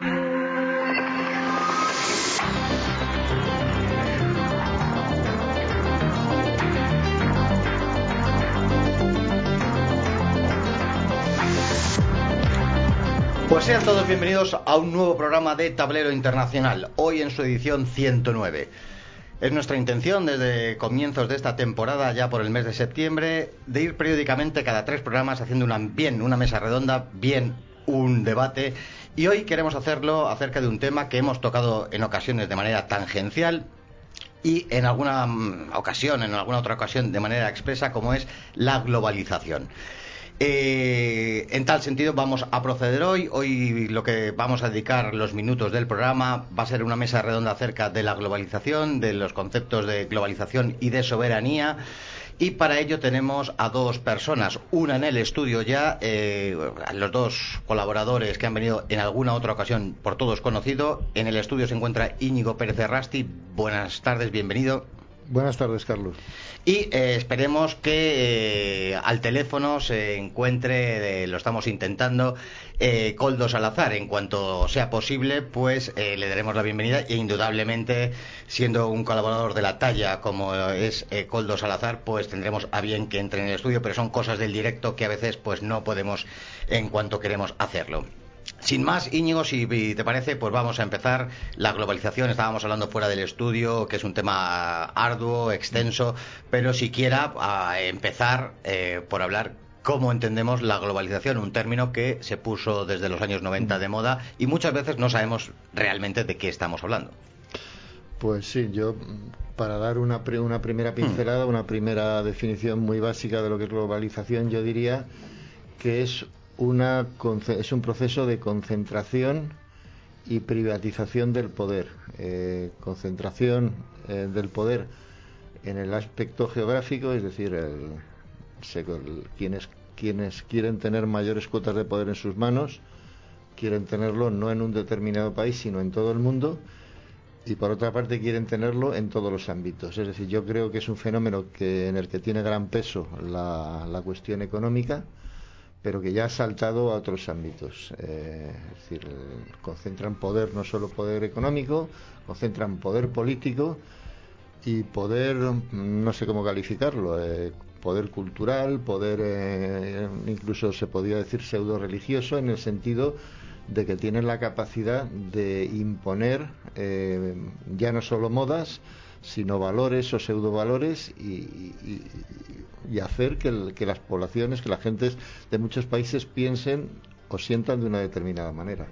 Pues sean todos bienvenidos a un nuevo programa de Tablero Internacional, hoy en su edición 109. Es nuestra intención desde comienzos de esta temporada, ya por el mes de septiembre, de ir periódicamente cada tres programas haciendo una, bien una mesa redonda, bien un debate. Y hoy queremos hacerlo acerca de un tema que hemos tocado en ocasiones de manera tangencial y en alguna mm, ocasión, en alguna otra ocasión de manera expresa, como es la globalización. Eh, en tal sentido vamos a proceder hoy. Hoy lo que vamos a dedicar los minutos del programa va a ser una mesa redonda acerca de la globalización, de los conceptos de globalización y de soberanía. Y para ello tenemos a dos personas, una en el estudio ya, eh, los dos colaboradores que han venido en alguna otra ocasión por todos conocido. En el estudio se encuentra Íñigo Pérez Rasti. Buenas tardes, bienvenido. Buenas tardes, Carlos. Y eh, esperemos que eh, al teléfono se encuentre, eh, lo estamos intentando, Coldo Salazar. En cuanto sea posible, pues le daremos la bienvenida e indudablemente, siendo un colaborador de la talla como es Coldo Salazar, pues tendremos a bien que entre en el estudio, pero son cosas del directo que a veces pues no podemos en cuanto queremos hacerlo. Sin más, Íñigo, si te parece, pues vamos a empezar. La globalización, estábamos hablando fuera del estudio, que es un tema arduo, extenso, pero siquiera a empezar eh, por hablar cómo entendemos la globalización, un término que se puso desde los años 90 de moda y muchas veces no sabemos realmente de qué estamos hablando. Pues sí, yo para dar una, una primera pincelada, una primera definición muy básica de lo que es globalización, yo diría que es una, es un proceso de concentración y privatización del poder. Eh, concentración eh, del poder en el aspecto geográfico, es decir, quienes, quienes quieren tener mayores cuotas de poder en sus manos, quieren tenerlo no en un determinado país, sino en todo el mundo. Y por otra parte quieren tenerlo en todos los ámbitos. Es decir, yo creo que es un fenómeno que, en el que tiene gran peso la cuestión económica, pero que ya ha saltado a otros ámbitos. Eh, es decir, concentran poder, no solo poder económico, concentran poder político y poder, no sé cómo calificarlo, eh, poder cultural, poder eh, incluso se podría decir pseudo religioso en el sentido de que tienen la capacidad de imponer ya no solo modas, sino valores o pseudovalores y, y, hacer que, que las poblaciones, que las gentes de muchos países piensen o sientan de una determinada manera.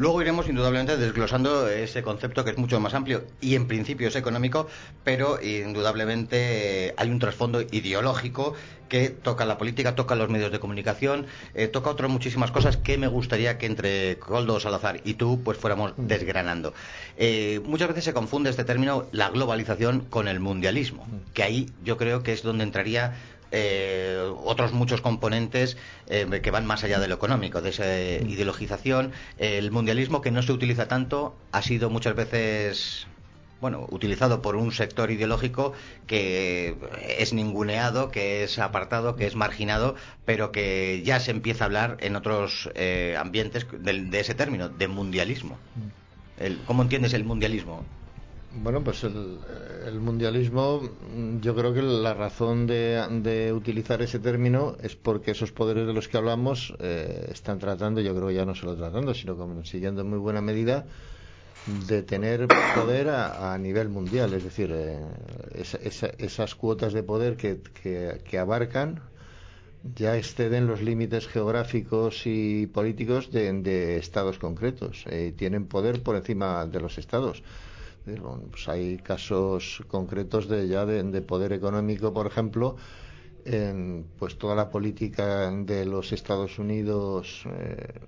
Luego iremos indudablemente desglosando ese concepto que es mucho más amplio y en principio es económico, pero indudablemente hay un trasfondo ideológico que toca la política, toca los medios de comunicación, eh, toca otras muchísimas cosas que me gustaría que entre Coldo Salazar y tú pues fuéramos mm. desgranando. Eh, muchas veces se confunde este término, la globalización, con el mundialismo, mm. que ahí yo creo que es donde entraría eh, otros muchos componentes eh, que van más allá de lo económico, de esa mm. ideologización. el mundialismo que no se utiliza tanto ha sido muchas veces bueno, utilizado por un sector ideológico que es ninguneado, que es apartado, que es marginado, pero que ya se empieza a hablar en otros eh, ambientes de, ese término, de mundialismo. Mm. ¿Cómo entiendes el mundialismo? Bueno, pues el, mundialismo, yo creo que la razón de, utilizar ese término es porque esos poderes de los que hablamos eh, están tratando, yo creo ya no solo tratando, sino consiguiendo en muy buena medida de tener poder a, nivel mundial, es decir, eh, esas cuotas de poder que, abarcan ya exceden los límites geográficos y políticos de, estados concretos. Eh, tienen poder por encima de los estados. Pues hay casos concretos de ya de, poder económico, por ejemplo, en pues toda la política de los Estados Unidos, eh,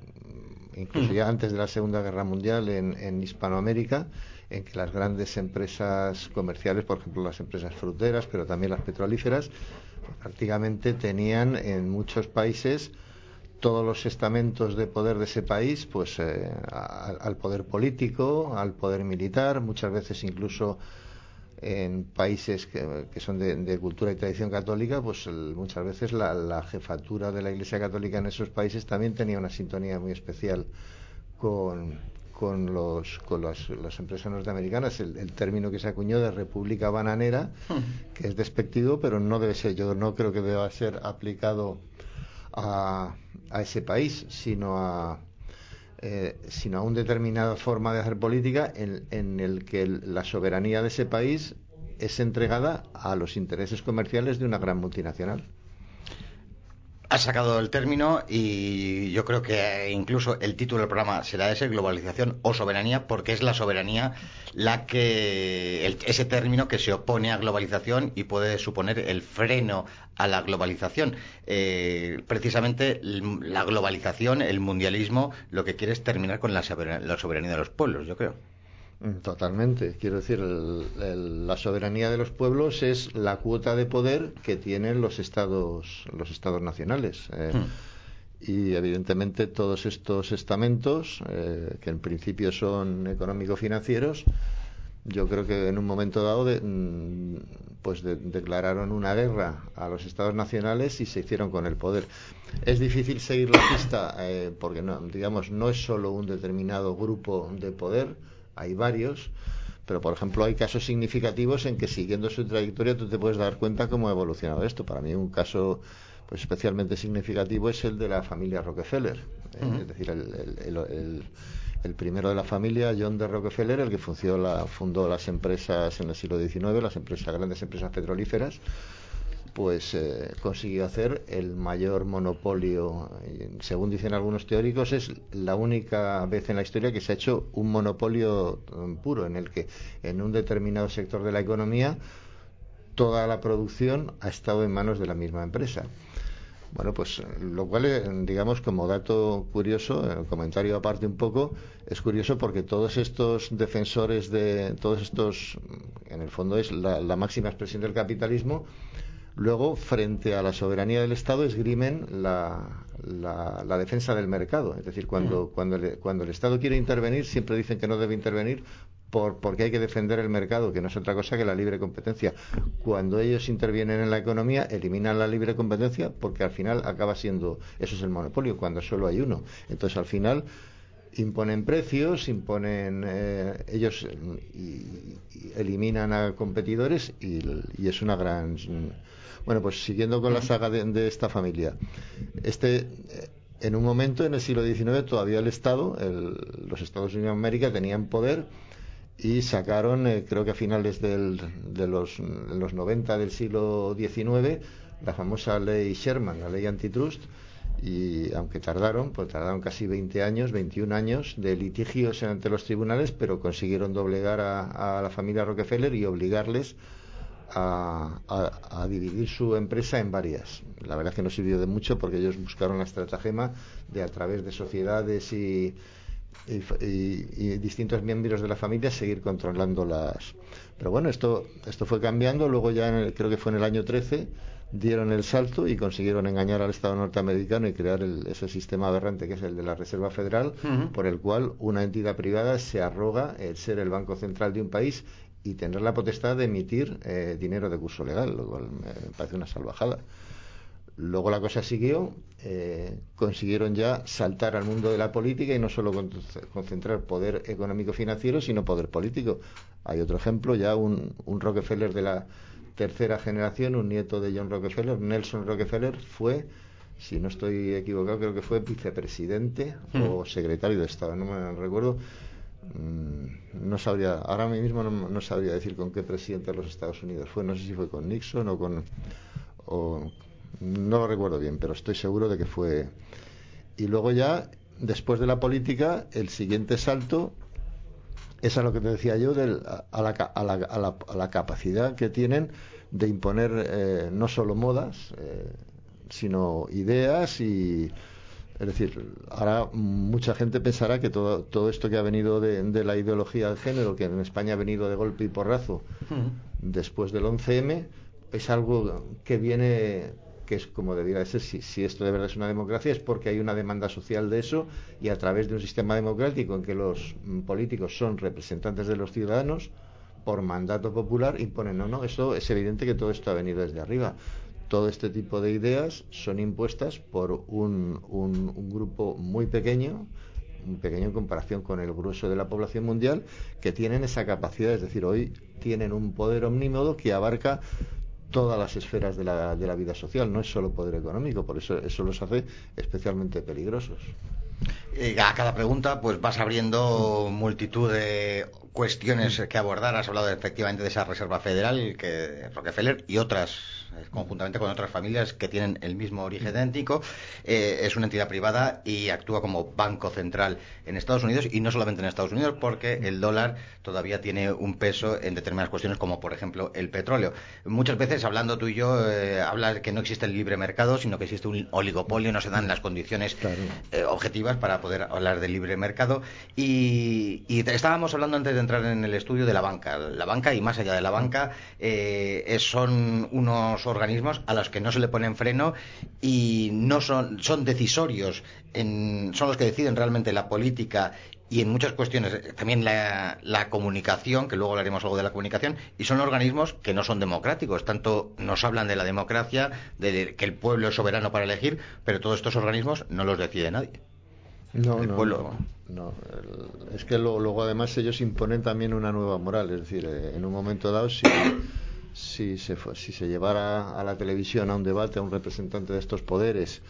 incluso ya antes de la Segunda Guerra Mundial en, Hispanoamérica, en que las grandes empresas comerciales, por ejemplo las empresas fruteras, pero también las petrolíferas, prácticamente tenían en muchos países todos los estamentos de poder de ese país, pues eh, al poder político, al poder militar, muchas veces incluso en países que, son de, cultura y tradición católica, pues muchas veces la, jefatura de la Iglesia Católica en esos países también tenía una sintonía muy especial con, con, los, con las, empresas norteamericanas. El, término que se acuñó de república bananera, hmm. que es despectivo, pero no debe ser, yo no creo que deba ser aplicado a, a ese país, sino a eh, sino a una determinada forma de hacer política en, en el que la soberanía de ese país es entregada a los intereses comerciales de una gran multinacional. Ha sacado el término y yo creo que incluso el título del programa será ese, globalización o soberanía, porque es la soberanía la que, ese término que se opone a globalización y puede suponer el freno a la globalización. Eh, precisamente la globalización, el mundialismo, lo que quiere es terminar con la soberanía de los pueblos, yo creo. Mm, totalmente. Quiero decir, la soberanía de los pueblos es la cuota de poder que tienen los estados, los estados nacionales. Eh, hmm. Y evidentemente todos estos estamentos, eh, que en principio son económico-financieros, yo creo que en un momento dado mm, pues declararon una guerra a los estados nacionales y se hicieron con el poder. Es difícil seguir la pista eh, porque no, digamos no es solo un determinado grupo de poder, hay varios, pero por ejemplo hay casos significativos en que siguiendo su trayectoria tú te puedes dar cuenta cómo ha evolucionado esto. Para mí un caso pues especialmente significativo es el de la familia Rockefeller, eh, es decir, el, primero de la familia, John de Rockefeller, el que fundó las empresas en el siglo XIX, las empresas, grandes empresas petrolíferas, pues eh, consiguió hacer el mayor monopolio. Según dicen algunos teóricos, es la única vez en la historia que se ha hecho un monopolio mm, puro, en el que en un determinado sector de la economía toda la producción ha estado en manos de la misma empresa. Bueno, pues lo cual, eh, digamos, como dato curioso, el comentario aparte un poco, es curioso porque todos estos defensores de todos estos, en el fondo es la máxima expresión del capitalismo, Luego, frente a la soberanía del Estado, esgrimen la, la, defensa del mercado. Es decir, cuando, cuando, cuando el Estado quiere intervenir, siempre dicen que no debe intervenir por, porque hay que defender el mercado, que no es otra cosa que la libre competencia. Cuando ellos intervienen en la economía, eliminan la libre competencia porque al final acaba siendo, eso es el monopolio, cuando solo hay uno. Entonces, al final imponen precios, imponen eh, ellos y, eliminan a competidores y, y, es una gran bueno, pues siguiendo con la saga de, esta familia, este eh, en un momento en el siglo XIX todavía el Estado, los Estados Unidos de América tenían poder y sacaron, eh, creo que a finales del, de los, los 90 del siglo XIX, la famosa ley Sherman, la ley antitrust, y aunque tardaron, pues tardaron casi 20 años, 21 años de litigios ante los tribunales, pero consiguieron doblegar a, a la familia Rockefeller y obligarles a, dividir su empresa en varias. La verdad es que no sirvió de mucho porque ellos buscaron la estratagema de a través de sociedades y, distintos miembros de la familia seguir controlando las. Pero bueno, esto, esto fue cambiando. Luego ya creo que fue en el año 13 dieron el salto y consiguieron engañar al Estado norteamericano y crear ese sistema aberrante que es el de la Reserva Federal, por el cual una entidad privada se arroga el ser el banco central de un país y tener la potestad de emitir eh, dinero de curso legal, lo cual me parece una salvajada. Luego la cosa siguió, eh, consiguieron ya saltar al mundo de la política y no solo concentrar poder económico-financiero, sino poder político. Hay otro ejemplo, ya un, Rockefeller de la tercera generación, un nieto de John Rockefeller, Nelson Rockefeller, fue, si no estoy equivocado, creo que fue vicepresidente o hmm. secretario de Estado, no me recuerdo, Mm, no sabría, ahora mismo no, sabría decir con qué presidente de los Estados Unidos fue, no sé si fue con Nixon o con, no lo recuerdo bien, pero estoy seguro de que fue. Y luego ya, después de la política, el siguiente salto es a lo que te decía yo, del, a, la, a, la, a, la, capacidad que tienen de imponer eh, no solo modas, eh, sino ideas y Es decir, ahora mucha gente pensará que todo, todo esto que ha venido de, la ideología de género, que en España ha venido de golpe y porrazo después del 11M, es algo que viene que es como debiera ser, si, si, esto de verdad es una democracia, es porque hay una demanda social de eso y a través de un sistema democrático en que los mm, políticos son representantes de los ciudadanos, por mandato popular, imponen, no, no, eso es evidente que todo esto ha venido desde arriba. Todo este tipo de ideas son impuestas por un, grupo muy pequeño, muy pequeño en comparación con el grueso de la población mundial, que tienen esa capacidad, es decir, hoy tienen un poder omnímodo que abarca todas las esferas de la, de la vida social, no es solo poder económico, por eso eso los hace especialmente peligrosos. Y a cada pregunta, pues vas abriendo multitud de cuestiones que abordar. Has hablado efectivamente de esa Reserva Federal, que Rockefeller y otras eh, conjuntamente con otras familias que tienen el mismo origen étnico. Eh, es una entidad privada y actúa como banco central en Estados Unidos y no solamente en Estados Unidos porque el dólar todavía tiene un peso en determinadas cuestiones como por ejemplo el petróleo. Muchas veces hablando tú y yo eh, hablas que no existe el libre mercado sino que existe un oligopolio, no se dan las condiciones objetivas para poder hablar del libre mercado y, estábamos hablando antes de entrar en el estudio de la banca. La banca y más allá de la banca son unos organismos a los que no se le ponen freno y no son, son decisorios, en, son los que deciden realmente la política y en muchas cuestiones eh, también la, comunicación, que luego hablaremos algo de la comunicación, y son organismos que no son democráticos. Tanto nos hablan de la democracia, de que el pueblo es soberano para elegir, pero todos estos organismos no los decide nadie. No, no, no, Es que luego, además ellos imponen también una nueva moral, es decir, eh, en un momento dado si si se, si se llevara a la televisión a un debate a un representante de estos poderes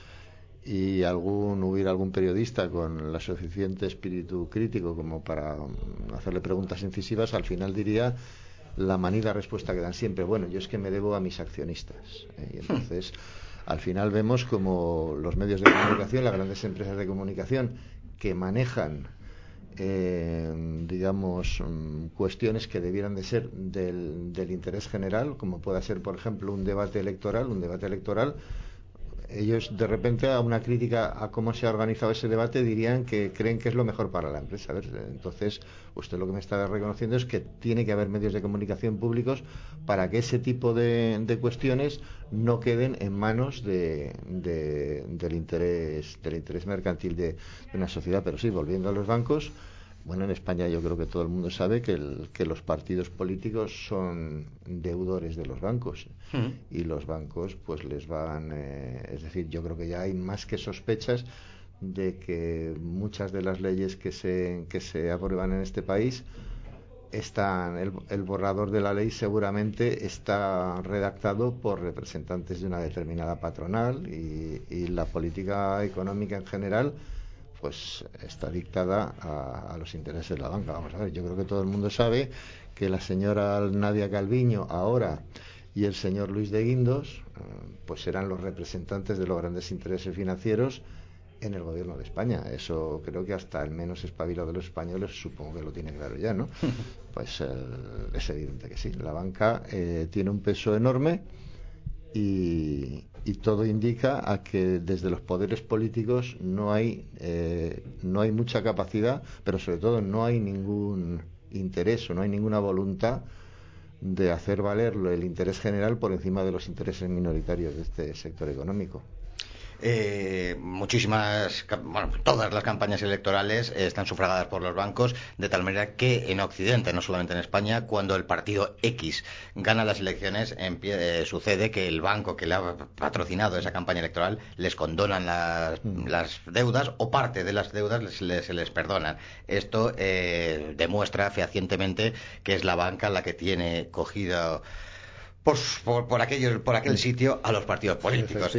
y algún hubiera algún periodista con la suficiente espíritu crítico como para mm, hacerle preguntas incisivas, al final diría la manida respuesta que dan siempre, bueno, yo es que me debo a mis accionistas. ¿eh? Y entonces, al final vemos como los medios de comunicación, las grandes empresas de comunicación que manejan eh, digamos, mm, cuestiones que debieran de ser del, del interés general, como pueda ser, por ejemplo, un debate electoral, un debate electoral ellos de repente a una crítica a cómo se ha organizado ese debate dirían que creen que es lo mejor para la empresa. entonces, usted lo que me está reconociendo es que tiene que haber medios de comunicación públicos para que ese tipo de, cuestiones no queden en manos de, interés del interés mercantil de una sociedad. Pero sí, volviendo a los bancos, bueno, en España yo creo que todo el mundo sabe que, que los partidos políticos son deudores de los bancos mm. y los bancos pues les van, eh, es decir, yo creo que ya hay más que sospechas de que muchas de las leyes que se, que se aprueban en este país están, el, borrador de la ley seguramente está redactado por representantes de una determinada patronal y, y la política económica en general pues está dictada a, los intereses de la banca. Vamos a ver, yo creo que todo el mundo sabe que la señora Nadia Calviño ahora y el señor Luis de Guindos, eh, pues serán los representantes de los grandes intereses financieros en el gobierno de España. Eso creo que hasta el menos espabilado de los españoles supongo que lo tiene claro ya, ¿no? Pues es evidente que sí. La banca eh, tiene un peso enorme y, y todo indica a que desde los poderes políticos no hay eh, no hay mucha capacidad pero sobre todo no hay ningún interés o no hay ninguna voluntad de hacer valer el interés general por encima de los intereses minoritarios de este sector económico eh, muchísimas, bueno, todas las campañas electorales están sufragadas por los bancos, de tal manera que en Occidente, no solamente en España, cuando el partido X gana las elecciones, eh, sucede que el banco que le ha patrocinado esa campaña electoral les condonan las, mm. deudas o parte de las deudas se les, les perdonan. Esto eh, demuestra fehacientemente que es la banca la que tiene cogido por, por, aquello, por aquel sitio a los partidos políticos.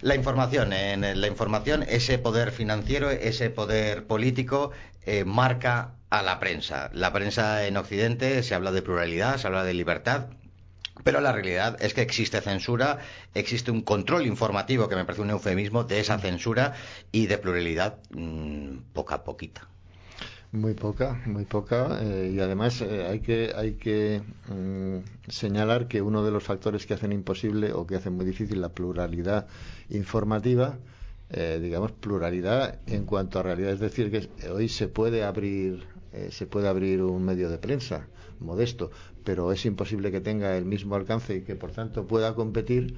La información, en la información, ese poder financiero, ese poder político eh, marca a la prensa. La prensa en Occidente se habla de pluralidad, se habla de libertad, pero la realidad es que existe censura, existe un control informativo, que me parece un eufemismo, de esa censura y de pluralidad mmm, poca poquita. Muy poca, muy poca. Eh, y además eh, hay que, hay que mm, señalar que uno de los factores que hacen imposible o que hacen muy difícil la pluralidad informativa eh, digamos, pluralidad en cuanto a realidad. Es decir, que hoy se puede abrir, eh, se puede abrir un medio de prensa modesto, pero es imposible que tenga el mismo alcance y que, por tanto, pueda competir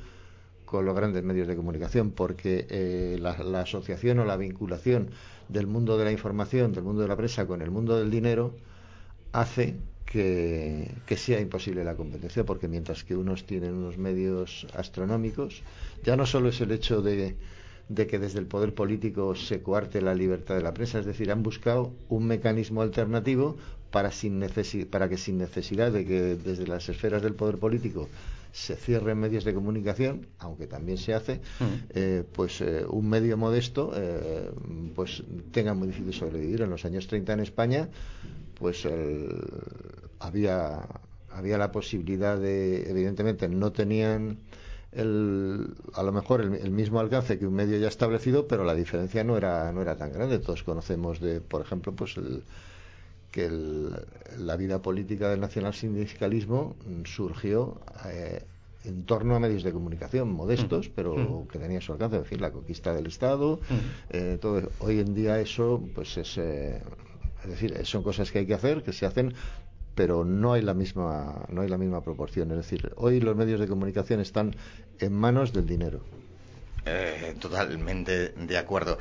con los grandes medios de comunicación, porque eh, la, la, asociación o la vinculación del mundo de la información, del mundo de la prensa con el mundo del dinero, hace que, que, sea imposible la competencia, porque mientras que unos tienen unos medios astronómicos, ya no solo es el hecho de, de que desde el poder político se coarte la libertad de la prensa, es decir, han buscado un mecanismo alternativo para, sin para que sin necesidad de que desde las esferas del poder político se cierren medios de comunicación, aunque también se hace, eh, pues eh, un medio modesto eh, pues tenga muy difícil sobrevivir. En los años 30 en España, pues había había la posibilidad de, evidentemente, no tenían el, a lo mejor el, mismo alcance que un medio ya establecido, pero la diferencia no era no era tan grande. Todos conocemos de, por ejemplo, pues el, que la vida política del nacionalsindicalismo surgió eh, en torno a medios de comunicación modestos, pero que tenían su alcance, en fin, la conquista del Estado, eh, todo. Hoy en día eso, pues es, eh, es decir, son cosas que hay que hacer, que se hacen, pero no hay la misma no hay la misma proporción. Es decir hoy los medios de comunicación están en manos del dinero. Totalmente de acuerdo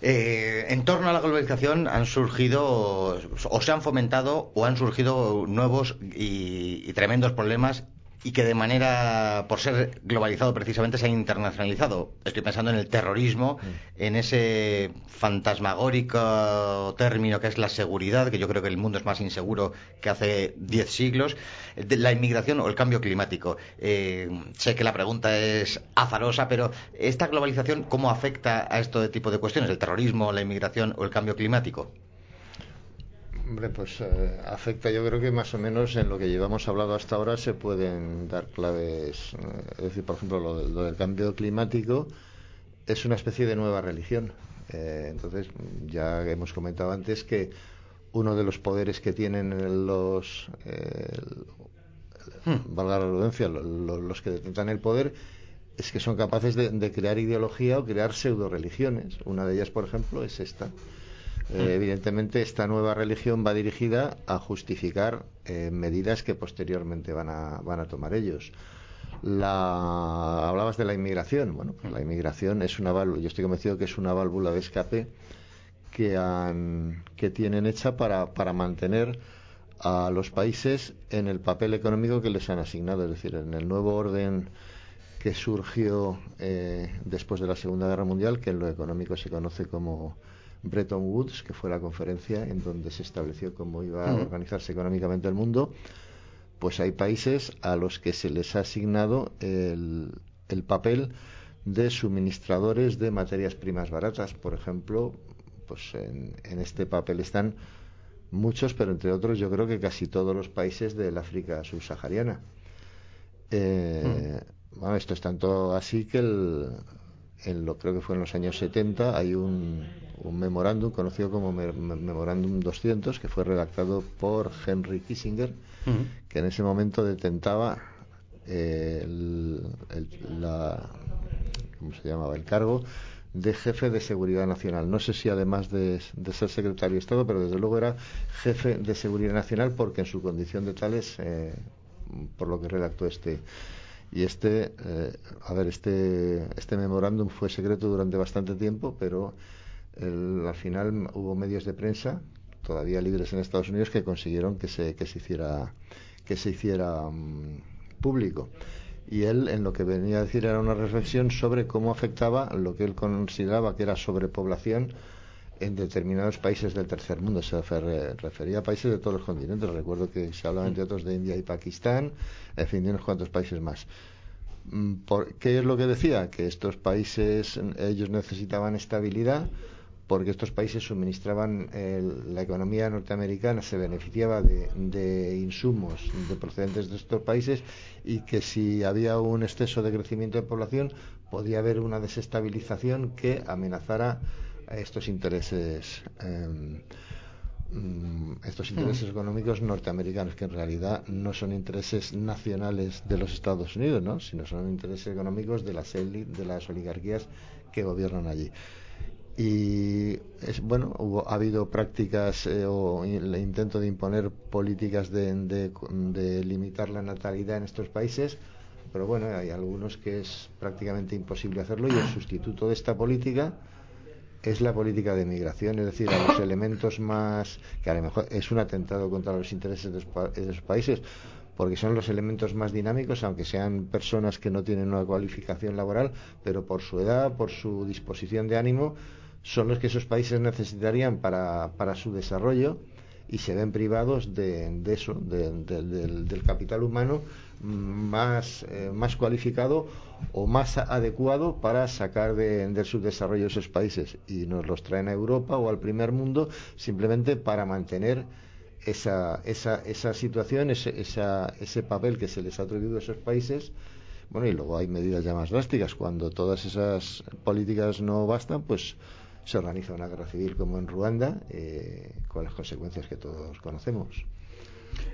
eh, en torno a la globalización han surgido o se han fomentado o han surgido nuevos y, y tremendos problemas y que de manera, por ser globalizado precisamente, se ha internacionalizado. Estoy pensando en el terrorismo, mm. en ese fantasmagórico término que es la seguridad, que yo creo que el mundo es más inseguro que hace diez siglos, la inmigración o el cambio climático. Eh, sé que la pregunta es azarosa, pero ¿esta globalización cómo afecta a este tipo de cuestiones, el terrorismo, la inmigración o el cambio climático? Hombre, pues eh, afecta, yo creo que más o menos en lo que llevamos hablado hasta ahora se pueden dar claves. Eh, es decir, por ejemplo, lo, del cambio climático es una especie de nueva religión. Eh, entonces, ya hemos comentado antes que uno de los poderes que tienen los, hmm. valga la redundancia, los, que detentan el poder es que son capaces de, de crear ideología o crear pseudo religiones. Una de ellas, por ejemplo, es esta. Eh, evidentemente, esta nueva religión va dirigida a justificar eh, medidas que posteriormente van a, van a tomar ellos. La, hablabas de la inmigración. Bueno, pues la inmigración es una válvula, yo estoy convencido que es una válvula de escape que, han, que tienen hecha para, para mantener a los países en el papel económico que les han asignado, es decir, en el nuevo orden que surgió eh, después de la Segunda Guerra Mundial, que en lo económico se conoce como Bretton Woods, que fue la conferencia en donde se estableció cómo iba a organizarse económicamente el mundo, pues hay países a los que se les ha asignado el, el papel de suministradores de materias primas baratas. Por ejemplo, pues en, este papel están muchos, pero entre otros yo creo que casi todos los países del África subsahariana. Eh, bueno, esto es tanto así que el, en lo creo que fue en los años 70 hay un, un memorándum conocido como Memorándum 200 que fue redactado por Henry Kissinger que en ese momento detentaba eh, el, la ¿cómo se llamaba? el cargo de jefe de seguridad nacional. No sé si además de, ser secretario de Estado, pero desde luego era jefe de seguridad nacional porque en su condición de tales, eh, por lo que redactó este, y este, eh, a ver, este, este memorándum fue secreto durante bastante tiempo, pero al final hubo medios de prensa, todavía libres en Estados Unidos, que consiguieron que se, que se hiciera, que se hiciera mm, público. Y él en lo que venía a decir era una reflexión sobre cómo afectaba lo que él consideraba que era sobrepoblación en determinados países del tercer mundo. Se refería a países de todos los continentes. Recuerdo que se hablaba entre otros de India y Pakistán, en fin, de unos cuantos países más. Mm, ¿Qué es lo que decía? Que estos países, ellos necesitaban estabilidad porque estos países suministraban la economía norteamericana se beneficiaba de, de, insumos de procedentes de estos países y que si había un exceso de crecimiento de población podía haber una desestabilización que amenazara estos intereses em, mm, estos intereses económicos norteamericanos, que en realidad no son intereses nacionales de los Estados Unidos, ¿no? sino son intereses económicos de las de las oligarquías que gobiernan allí. Y es, bueno, hubo, ha habido prácticas eh, o el intento de imponer políticas de, de limitar la natalidad en estos países, pero bueno, hay algunos que es prácticamente imposible hacerlo y el sustituto de esta política es la política de migración, es decir, a los elementos más, que a lo mejor es un atentado contra los intereses de, esos países, porque son los elementos más dinámicos, aunque sean personas que no tienen una cualificación laboral, pero por su edad, por su disposición de ánimo, son los que esos países necesitarían para, para su desarrollo y se ven privados de, de eso, del, capital humano más, eh, más cualificado o más adecuado para sacar de, del subdesarrollo esos países y nos los traen a Europa o al primer mundo simplemente para mantener esa, esa, esa situación, ese, esa, ese papel que se les ha atribuido a esos países. Bueno, y luego hay medidas ya más drásticas. Cuando todas esas políticas no bastan, pues se organiza una guerra civil como en Ruanda, eh, con las consecuencias que todos conocemos.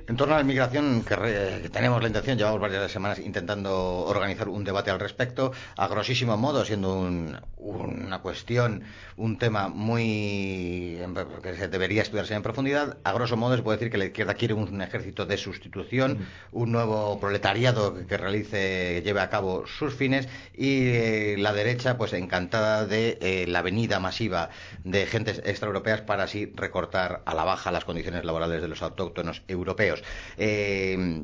En torno a la inmigración, que, tenemos la intención, llevamos varias semanas intentando organizar un debate al respecto, a grosísimo modo, siendo una cuestión, un tema muy que se debería estudiarse en profundidad, a grosso modo se puede decir que la izquierda quiere un ejército de sustitución, un nuevo proletariado que, realice, lleve a cabo sus fines, y eh, la derecha, pues encantada de eh, la venida masiva de gentes extraeuropeas para así recortar a la baja las condiciones laborales de los autóctonos europeos. Eh,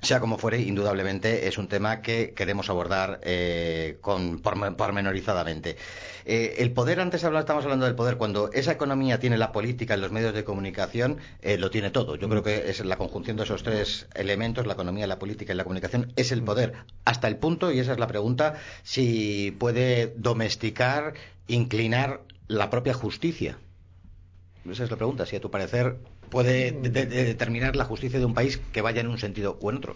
sea como fuere, indudablemente es un tema que queremos abordar eh, con, pormenorizadamente. Eh, el poder, antes estamos hablando del poder, cuando esa economía tiene la política en los medios de comunicación, lo tiene todo. Yo creo que es la conjunción de esos tres elementos, la economía, la política y la comunicación, es el poder. Hasta el punto, y esa es la pregunta, si puede domesticar, inclinar la propia justicia. Esa es la pregunta, si a tu parecer puede determinar la justicia de un país que vaya en un sentido u en otro.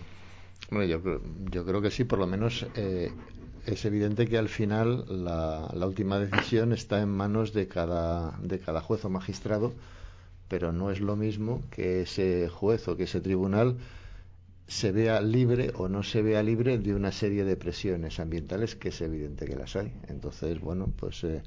Bueno, yo, yo creo que sí, por lo menos eh, es evidente que al final la, la, última decisión está en manos de cada, de cada juez o magistrado, pero no es lo mismo que ese juez o que ese tribunal se vea libre o no se vea libre de una serie de presiones ambientales que es evidente que las hay. Entonces, bueno, pues eh,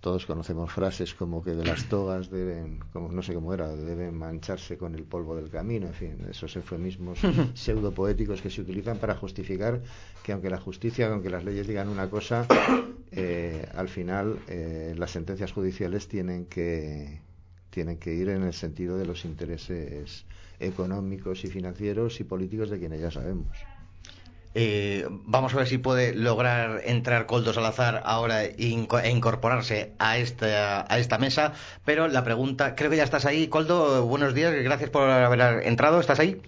todos conocemos frases como que de las togas deben, como no sé cómo era, deben mancharse con el polvo del camino, en fin, esos eufemismos pseudopoéticos que se utilizan para justificar que aunque la justicia, aunque las leyes digan una cosa, eh, al final eh, las sentencias judiciales tienen que tienen que ir en el sentido de los intereses económicos y financieros y políticos de quienes ya sabemos. Eh, vamos a ver si puede lograr entrar Coldo Salazar ahora e incorporarse a esta, a esta mesa. Pero la pregunta, creo que ya estás ahí, Coldo. Buenos días, gracias por haber entrado. ¿Estás ahí?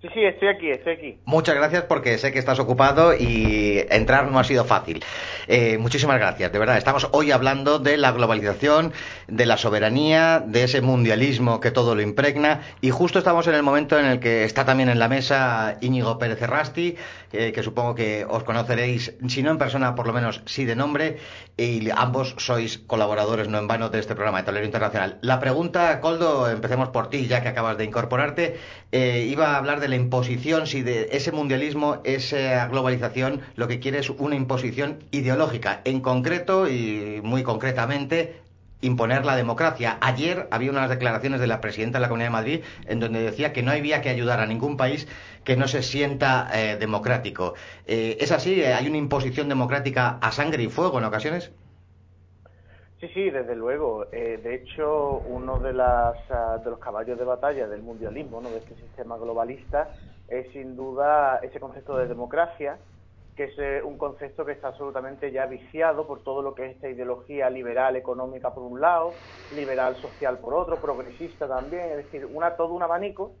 Sí, sí, estoy aquí, estoy aquí. Muchas gracias porque sé que estás ocupado y entrar no ha sido fácil. Eh, muchísimas gracias, de verdad. Estamos hoy hablando de la globalización, de la soberanía, de ese mundialismo que todo lo impregna y justo estamos en el momento en el que está también en la mesa Íñigo Pérez Errasti, eh, que supongo que os conoceréis, si no en persona, por lo menos sí de nombre, y ambos sois colaboradores no en vano de este programa de Tablero Internacional. La pregunta, Coldo, empecemos por ti, ya que acabas de incorporarte, eh, iba a hablar de la imposición, si de ese mundialismo, esa globalización, lo que quiere es una imposición ideológica. En concreto y muy concretamente, imponer la democracia. Ayer había unas declaraciones de la presidenta de la Comunidad de Madrid en donde decía que no había que ayudar a ningún país que no se sienta eh, democrático. Eh, ¿Es así? ¿Hay una imposición democrática a sangre y fuego en ocasiones? Sí, sí, desde luego. Eh, de hecho, uno de, las, ah, de los caballos de batalla del mundialismo, ¿no? de este sistema globalista, es sin duda ese concepto de democracia, que es eh, un concepto que está absolutamente ya viciado por todo lo que es esta ideología liberal económica por un lado, liberal social por otro, progresista también, es decir, una todo un abanico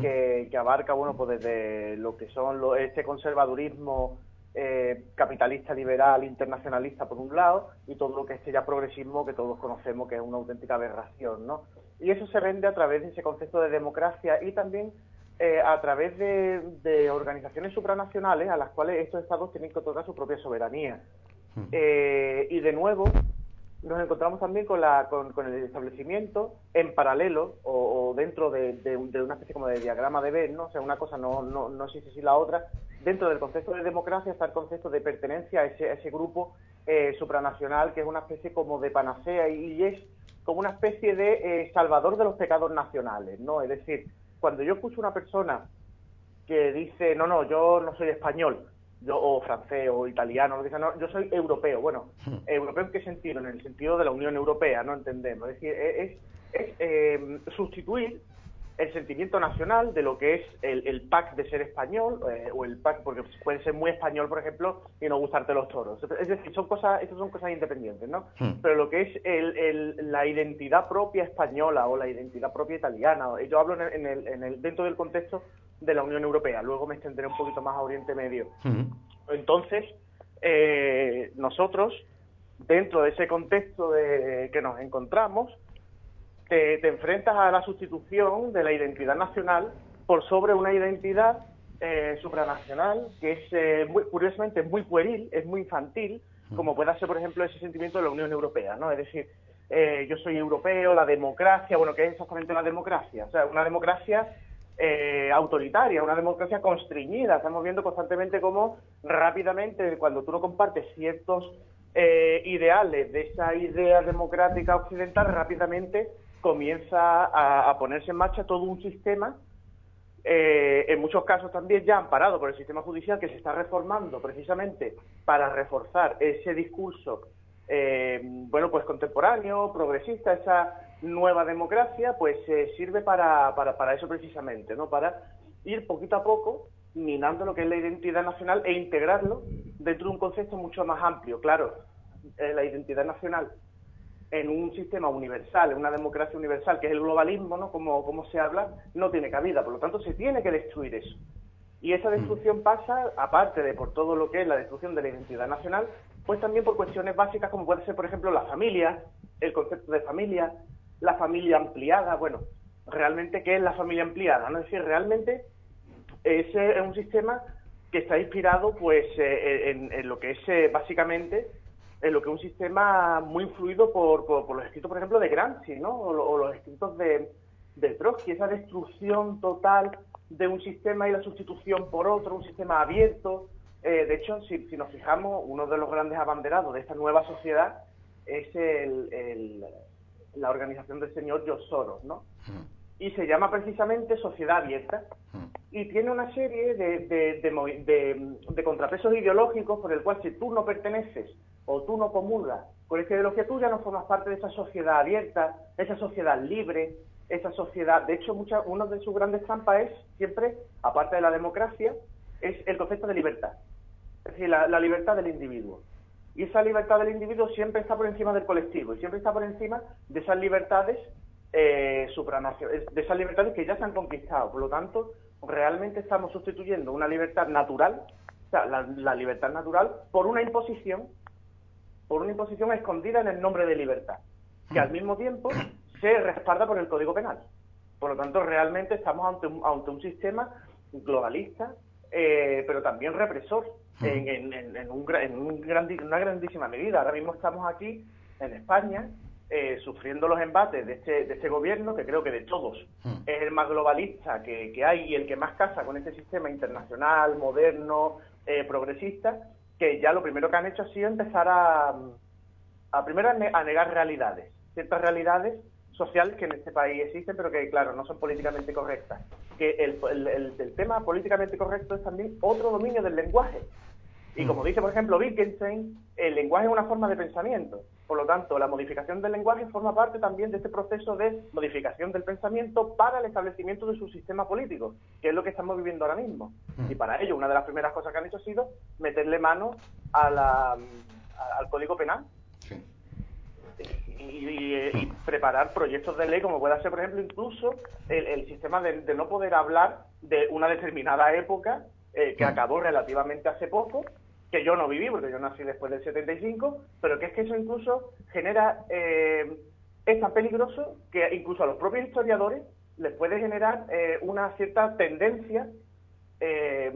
que, que abarca, bueno, pues desde lo que son este conservadurismo eh, capitalista liberal internacionalista por un lado y todo lo que es ya progresismo que todos conocemos que es una auténtica aberración, ¿no? Y eso se vende a través de ese concepto de democracia y también eh, a través de, organizaciones supranacionales a las cuales estos estados tienen que otorgar su propia soberanía. Eh, y de nuevo nos encontramos también con, la, con, el establecimiento en paralelo o o dentro de, una especie como de diagrama de Venn, ¿no? O sea, una cosa no, no, no existe sin la otra. Dentro del concepto de democracia está el concepto de pertenencia a ese, ese grupo eh, supranacional que es una especie como de panacea y, es como una especie de eh, salvador de los pecados nacionales, ¿no? Es decir, cuando yo escucho una persona que dice, no, no, yo no soy español, yo, o francés o italiano, lo que sea, no, yo soy europeo. Bueno, hmm. ¿europeo en qué sentido? En el sentido de la Unión Europea, no entendemos. Es decir, es, es eh, sustituir el sentimiento nacional de lo que es el, el pack de ser español eh, o el pack porque puede ser muy español por ejemplo y no gustarte los toros es decir son cosas estas son cosas independientes no hmm. pero lo que es el, el, la identidad propia española o la identidad propia italiana yo hablo en el, en el, dentro del contexto de la Unión Europea luego me extenderé un poquito más a Oriente Medio hmm. entonces eh, nosotros dentro de ese contexto de que nos encontramos te, enfrentas a la sustitución de la identidad nacional por sobre una identidad eh, supranacional que es, eh, muy, curiosamente, muy pueril, es muy infantil, como puede ser, por ejemplo, ese sentimiento de la Unión Europea, ¿no? Es decir, eh, yo soy europeo, la democracia, bueno, ¿qué es exactamente la democracia? O sea, una democracia eh, autoritaria, una democracia constreñida. Estamos viendo constantemente cómo rápidamente, cuando tú no compartes ciertos eh, ideales de esa idea democrática occidental, rápidamente comienza a, ponerse en marcha todo un sistema, eh, en muchos casos también ya amparado por el sistema judicial, que se está reformando precisamente para reforzar ese discurso, eh, bueno, pues contemporáneo, progresista, esa nueva democracia, pues eh, sirve para, para, para eso precisamente, ¿no? Para ir poquito a poco minando lo que es la identidad nacional e integrarlo dentro de un concepto mucho más amplio. Claro, la identidad nacional en un sistema universal, en una democracia universal, que es el globalismo, ¿no? Como, como se habla, no tiene cabida. Por lo tanto, se tiene que destruir eso. Y esa destrucción pasa, aparte de por todo lo que es la destrucción de la identidad nacional, pues también por cuestiones básicas como puede ser, por ejemplo, la familia, el concepto de familia, la familia ampliada. Bueno, realmente, ¿qué es la familia ampliada? ¿no? Es decir, realmente ese es un sistema que está inspirado pues eh, en, lo que es eh, básicamente en lo que un sistema muy influido por, por, los escritos, por ejemplo, de Gramsci, ¿no? O, los escritos de, Trotsky, esa destrucción total de un sistema y la sustitución por otro, un sistema abierto. Eh, de hecho, si, si, nos fijamos, uno de los grandes abanderados de esta nueva sociedad es el, la organización del señor George Soros, ¿no? Y se llama precisamente Sociedad Abierta y tiene una serie de, de, de, de contrapesos ideológicos por el cual si tú no perteneces o tú no comulgas con esa ideología, tú ya no formas parte de esa sociedad abierta, esa sociedad libre, esa sociedad. De hecho, mucha, uno de sus grandes trampas es siempre, aparte de la democracia, es el concepto de libertad. Es decir, la, libertad del individuo. Y esa libertad del individuo siempre está por encima del colectivo y siempre está por encima de esas libertades eh, de esas libertades que ya se han conquistado. Por lo tanto, realmente estamos sustituyendo una libertad natural, o sea, la libertad natural, por una imposición por una imposición escondida en el nombre de libertad, que al mismo tiempo se respalda por el Código Penal. Por lo tanto, realmente estamos ante un, ante un sistema globalista, eh, pero también represor en, en, un, una grandísima medida. Ahora mismo estamos aquí en España eh, sufriendo los embates de este, de este gobierno, que creo que de todos es el más globalista que, que, hay y el que más casa con este sistema internacional, moderno, eh, progresista, que ya lo primero que han hecho ha sido empezar a, a primero a, negar realidades, ciertas realidades sociales que en este país existen, pero que, claro, no son políticamente correctas. Que el, el, tema políticamente correcto es también otro dominio del lenguaje. Y como dice, por ejemplo, Wittgenstein, el lenguaje es una forma de pensamiento. Por lo tanto, la modificación del lenguaje forma parte también de este proceso de modificación del pensamiento para el establecimiento de su sistema político, que es lo que estamos viviendo ahora mismo. Y para ello, una de las primeras cosas que han hecho ha sido meterle mano a la, al Código Penal. Y, preparar proyectos de ley, como pueda ser, por ejemplo, incluso el, sistema de, no poder hablar de una determinada época eh, que acabó relativamente hace poco que yo no viví, porque yo nací después del 75, pero que es que eso incluso genera, eh, es tan peligroso que incluso a los propios historiadores les puede generar eh, una cierta tendencia eh,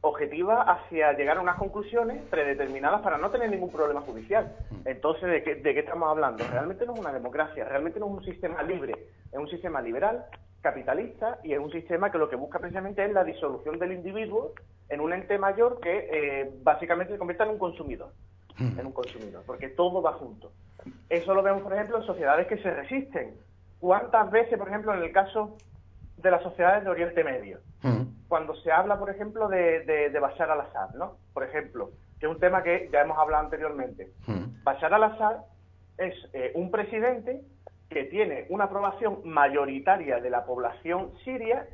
objetiva hacia llegar a unas conclusiones predeterminadas para no tener ningún problema judicial. Entonces, ¿de qué, ¿de qué estamos hablando? Realmente no es una democracia, realmente no es un sistema libre, es un sistema liberal, capitalista y es un sistema que lo que busca precisamente es la disolución del individuo en un ente mayor que eh, básicamente se convierta en un consumidor, en un consumidor, porque todo va junto. Eso lo vemos, por ejemplo, en sociedades que se resisten. ¿Cuántas veces, por ejemplo, en el caso de las sociedades de Oriente Medio, cuando se habla, por ejemplo, de, de, Bashar al-Assad, ¿no? Por ejemplo, que es un tema que ya hemos hablado anteriormente. Bashar al-Assad es eh, un presidente que tiene una aprobación mayoritaria de la población siria,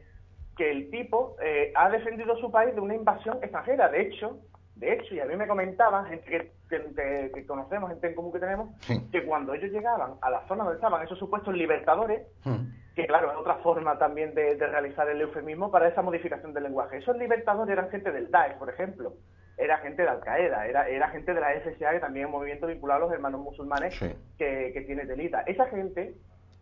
que el tipo eh, ha defendido su país de una invasión extranjera. De hecho, de hecho, y a mí me comentaban, gente que, conocemos, gente en común que tenemos, que cuando ellos llegaban a la zona donde estaban esos supuestos libertadores, que claro, es otra forma también de, realizar el eufemismo para esa modificación del lenguaje. Esos libertadores eran gente del Daesh, por ejemplo, era gente de Al Qaeda, era, era gente de la FSA, que también es un movimiento vinculado a los hermanos musulmanes que, que, tiene telita. Esa gente,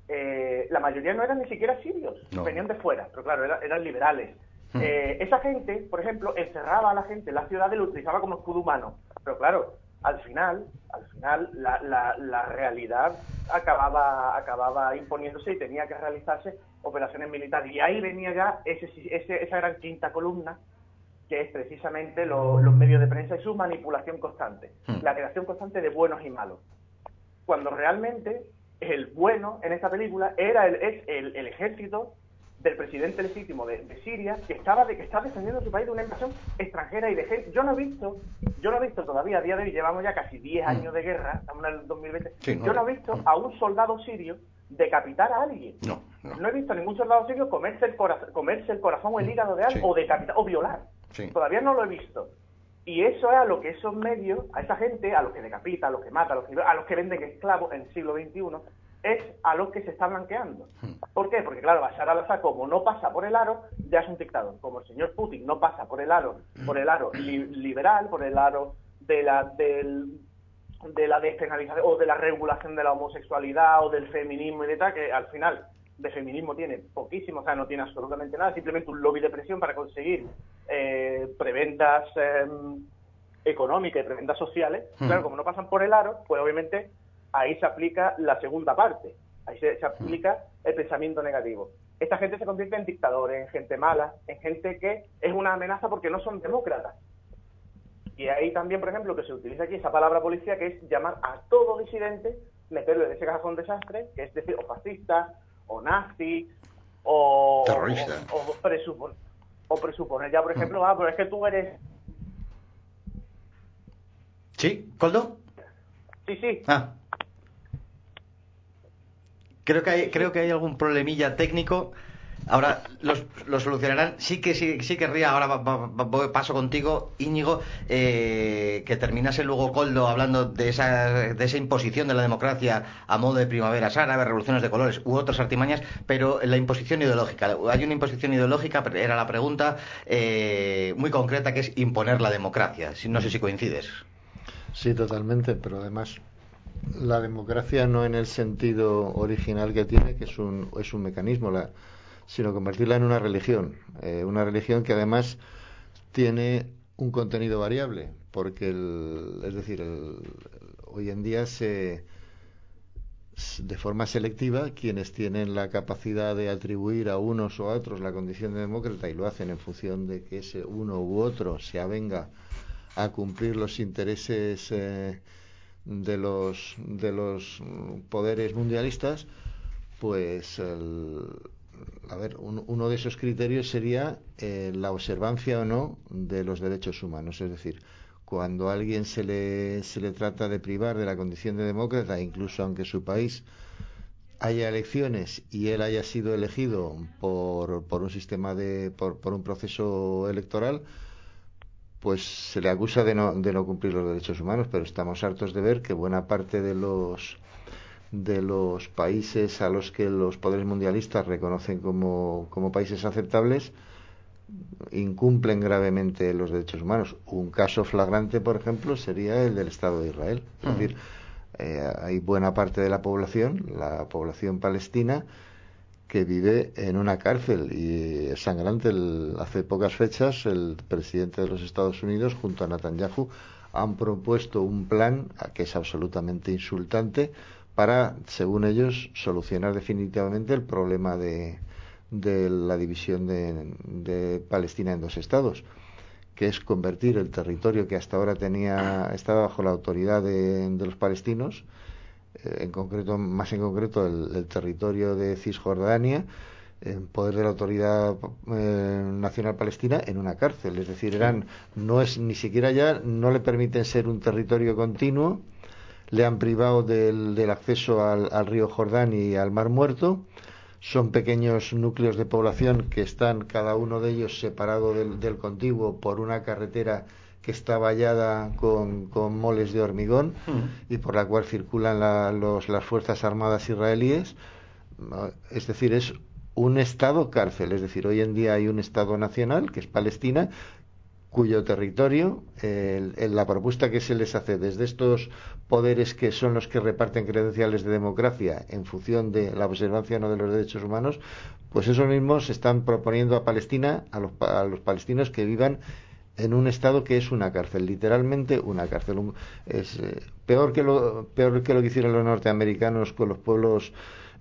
eh, la mayoría no eran ni siquiera sirios, venían de fuera, pero claro, eran liberales. Eh, esa gente, por ejemplo, encerraba a la gente en la ciudad y lo utilizaba como escudo humano. Pero claro, al final, al final la, la, la, realidad acababa, acababa imponiéndose y tenía que realizarse operaciones militares. Y ahí venía ya ese, ese, esa gran quinta columna, que es precisamente los medios de prensa y su manipulación constante, hmm. la creación constante de buenos y malos. Cuando realmente el bueno en esta película era el, es el, el ejército del presidente legítimo de, Siria que estaba de que está defendiendo su país de una invasión extranjera y de gente. Yo no he visto, yo no he visto todavía a día de hoy llevamos ya casi 10 mm. años de guerra, estamos en el 2020. yo no he visto a un soldado sirio decapitar a alguien. No, no. he visto a ningún soldado sirio comerse el corazón, comerse el corazón o el hígado de alguien o decapitar o violar. Todavía no lo he visto. Y eso es a lo que esos medios, a esa gente, a los que decapita, a los que mata, a los que, a los que venden esclavos en el siglo XXI, es a los que se está blanqueando. Hmm. ¿Por qué? Porque claro, Bashar al-Assad como no pasa por el aro, ya es un dictador. Como el señor Putin no pasa por el aro, por el aro liberal, por el aro de la del, de la despenalización o de la regulación de la homosexualidad o del feminismo y de tal, que al final de feminismo tiene poquísimo, o sea, no tiene absolutamente nada, simplemente un lobby de presión para conseguir eh, prebendas em, económicas y prebendas sociales. Claro, como no pasan por el aro, pues obviamente ahí se aplica la segunda parte, ahí se, aplica el pensamiento negativo. Esta gente se convierte en dictadores, en gente mala, en gente que es una amenaza porque no son demócratas. Y ahí también, por ejemplo, que se utiliza aquí esa palabra policía, que es llamar a todo disidente, meterlo en ese cajón desastre, que es decir, o fascista, o nazi, o... Terrorista. O, o, presuponer ya, por ejemplo, mm. ah, pero es que tú eres... ¿Sí? ¿Coldo? Sí, sí. Ah. Creo que hay, creo que hay algún problemilla técnico. Ahora lo solucionarán. Sí que sí, sí querría, ahora paso contigo, Íñigo, eh, que terminase luego Coldo hablando de esa, de esa imposición de la democracia a modo de primaveras árabes, revoluciones de colores u otras artimañas, pero la imposición ideológica. Hay una imposición ideológica, era la pregunta, eh, muy concreta, que es imponer la democracia. No sé si coincides. Sí, totalmente, pero además la democracia no en el sentido original que tiene, que es un, es un mecanismo, la, sino convertirla en una religión. Eh, una religión que además tiene un contenido variable, porque, es decir, hoy en día se de forma selectiva quienes tienen la capacidad de atribuir a unos o a otros la condición de demócrata y lo hacen en función de que ese uno u otro se avenga a cumplir los intereses eh, de los, de los poderes mundialistas, pues a ver, uno de esos criterios sería eh, la observancia o no de los derechos humanos. Es decir, cuando a alguien se le, se le trata de privar de la condición de demócrata, incluso aunque su país haya elecciones y él haya sido elegido por, por un sistema de, por, por un proceso electoral, pues se le acusa de no, de no cumplir los derechos humanos, pero estamos hartos de ver que buena parte de los de los países a los que los poderes mundialistas reconocen como, como países aceptables incumplen gravemente los derechos humanos. Un caso flagrante, por ejemplo, sería el del Estado de Israel. Es decir, eh, hay buena parte de la población, la población palestina, que vive en una cárcel y es sangrante. hace pocas fechas el presidente de los Estados Unidos junto a Netanyahu han propuesto un plan que es absolutamente insultante para, según ellos, solucionar definitivamente el problema de, la división de, Palestina en dos estados, que es convertir el territorio que hasta ahora tenía estaba bajo la autoridad de los palestinos en concreto, más en concreto el, territorio de Cisjordania, en poder de la autoridad eh, nacional palestina en una cárcel. Es decir, eran, no es ni siquiera ya, no le permiten ser un territorio continuo, le han privado del, acceso al, río Jordán y al Mar Muerto. Son pequeños núcleos de población que están cada uno de ellos separado del, del contiguo por una carretera que está vallada con, con moles de hormigón y por la cual circulan las Fuerzas Armadas israelíes. Es decir, es un Estado cárcel. Es decir, hoy en día hay un Estado nacional, que es Palestina, cuyo territorio, la propuesta que se les hace desde estos poderes que son los que reparten credenciales de democracia en función de la observancia no de los derechos humanos, pues esos mismos están proponiendo a Palestina, a los, a los palestinos que vivan en un estado que es una cárcel, literalmente una cárcel. es eh, peor que lo peor que lo que hicieron los norteamericanos con los pueblos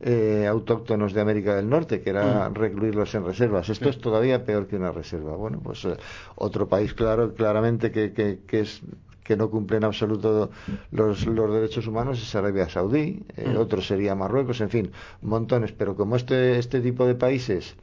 eh, autóctonos de América del Norte, que era mm. recluirlos en reservas. Esto es todavía peor que una reserva. Bueno, pues eh, otro país claro, claramente que, que, que es que no cumple en absoluto los, los derechos humanos es Arabia Saudí, mm. otro sería Marruecos, en fin, montones. Pero como este, este tipo de países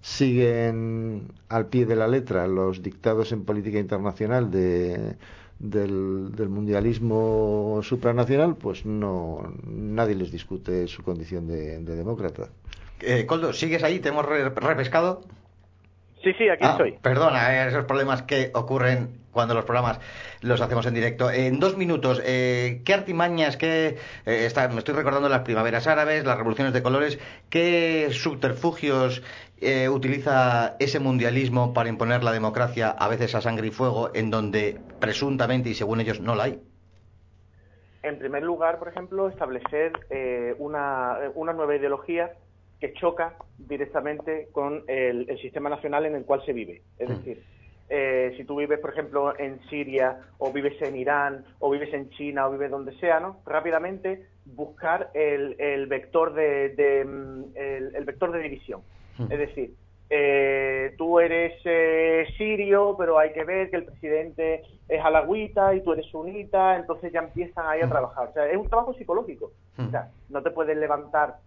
siguen al pie de la letra los dictados en política internacional de, del, mundialismo supranacional, pues no nadie les discute su condición de, demócrata. Eh, Coldo, ¿sigues ahí? ¿Te hemos repescado? Sí, sí, aquí ah, estoy. Perdona, eh, esos problemas que ocurren cuando los programas los hacemos en directo. En dos minutos, eh, ¿qué artimañas, qué... Eh, me estoy recordando las primaveras árabes, las revoluciones de colores, qué subterfugios eh, utiliza ese mundialismo para imponer la democracia, a veces a sangre y fuego, en donde presuntamente y según ellos no la hay? En primer lugar, por ejemplo, establecer una, una nueva ideología que choca directamente con el, sistema nacional en el cual se vive. Es mm. decir, eh, si tú vives, por ejemplo, en Siria o vives en Irán o vives en China o vives donde sea, ¿no? Rápidamente buscar el, vector de, mm, el, vector de división. Hmm. Es decir, eh, tú eres eh, sirio, pero hay que ver que el presidente es halagüita y tú eres sunita, entonces ya empiezan ahí a hmm. trabajar. O sea, es un trabajo psicológico. O hmm. sea, no te puedes levantar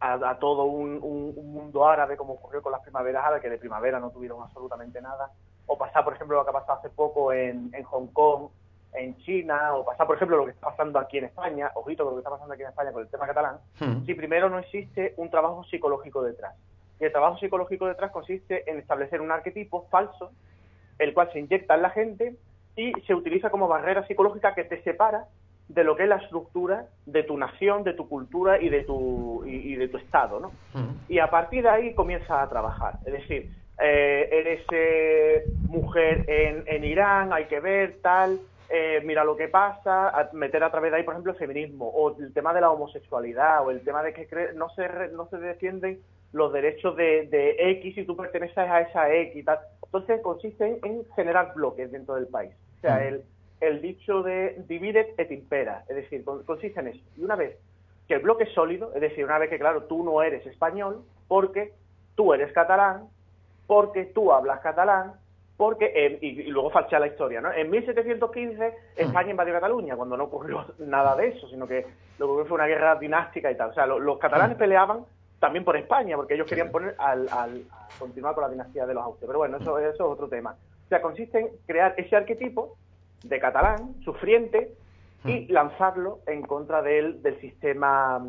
a, todo un, mundo árabe como ocurrió con las primaveras árabes, que de primavera no tuvieron absolutamente nada, o pasar, por ejemplo, lo que ha pasado hace poco en, Hong Kong, en China, o pasar, por ejemplo, lo que está pasando aquí en España, ojito con lo que está pasando aquí en España con el tema catalán, si primero no existe un trabajo psicológico detrás. Y el trabajo psicológico detrás consiste en establecer un arquetipo falso, el cual se inyecta en la gente y se utiliza como barrera psicológica que te separa de lo que es la estructura de tu nación, de tu cultura y de tu, y, de tu estado, ¿no? Hmm. Y a partir de ahí comienza a trabajar. Es decir, eh, eres eh, mujer en, en, Irán, hay que ver, tal, eh, mira lo que pasa, meter a través de ahí, por ejemplo, el feminismo, o el tema de la homosexualidad, o el tema de que no se, no se defienden los derechos de, de X y tú perteneces a esa X y tal. Entonces consiste en, generar bloques dentro del país. O sea, mm. el, el dicho de divide et impera, es decir, consiste en eso. Y una vez que el bloque es sólido, es decir, una vez que, claro, tú no eres español, porque tú eres catalán, porque tú hablas catalán, porque, y, luego falsea la historia, ¿no? En 1715 hmm. España invadió Cataluña, cuando no ocurrió nada de eso, sino que lo que fue una guerra dinástica y tal. O sea, los catalanes hmm. peleaban también por España, porque ellos querían poner al, al continuar con la dinastía de los Austrias. Pero bueno, eso, eso es otro tema. O sea, consiste en crear ese arquetipo de catalán, sufriente, y hmm. lanzarlo en contra del, del sistema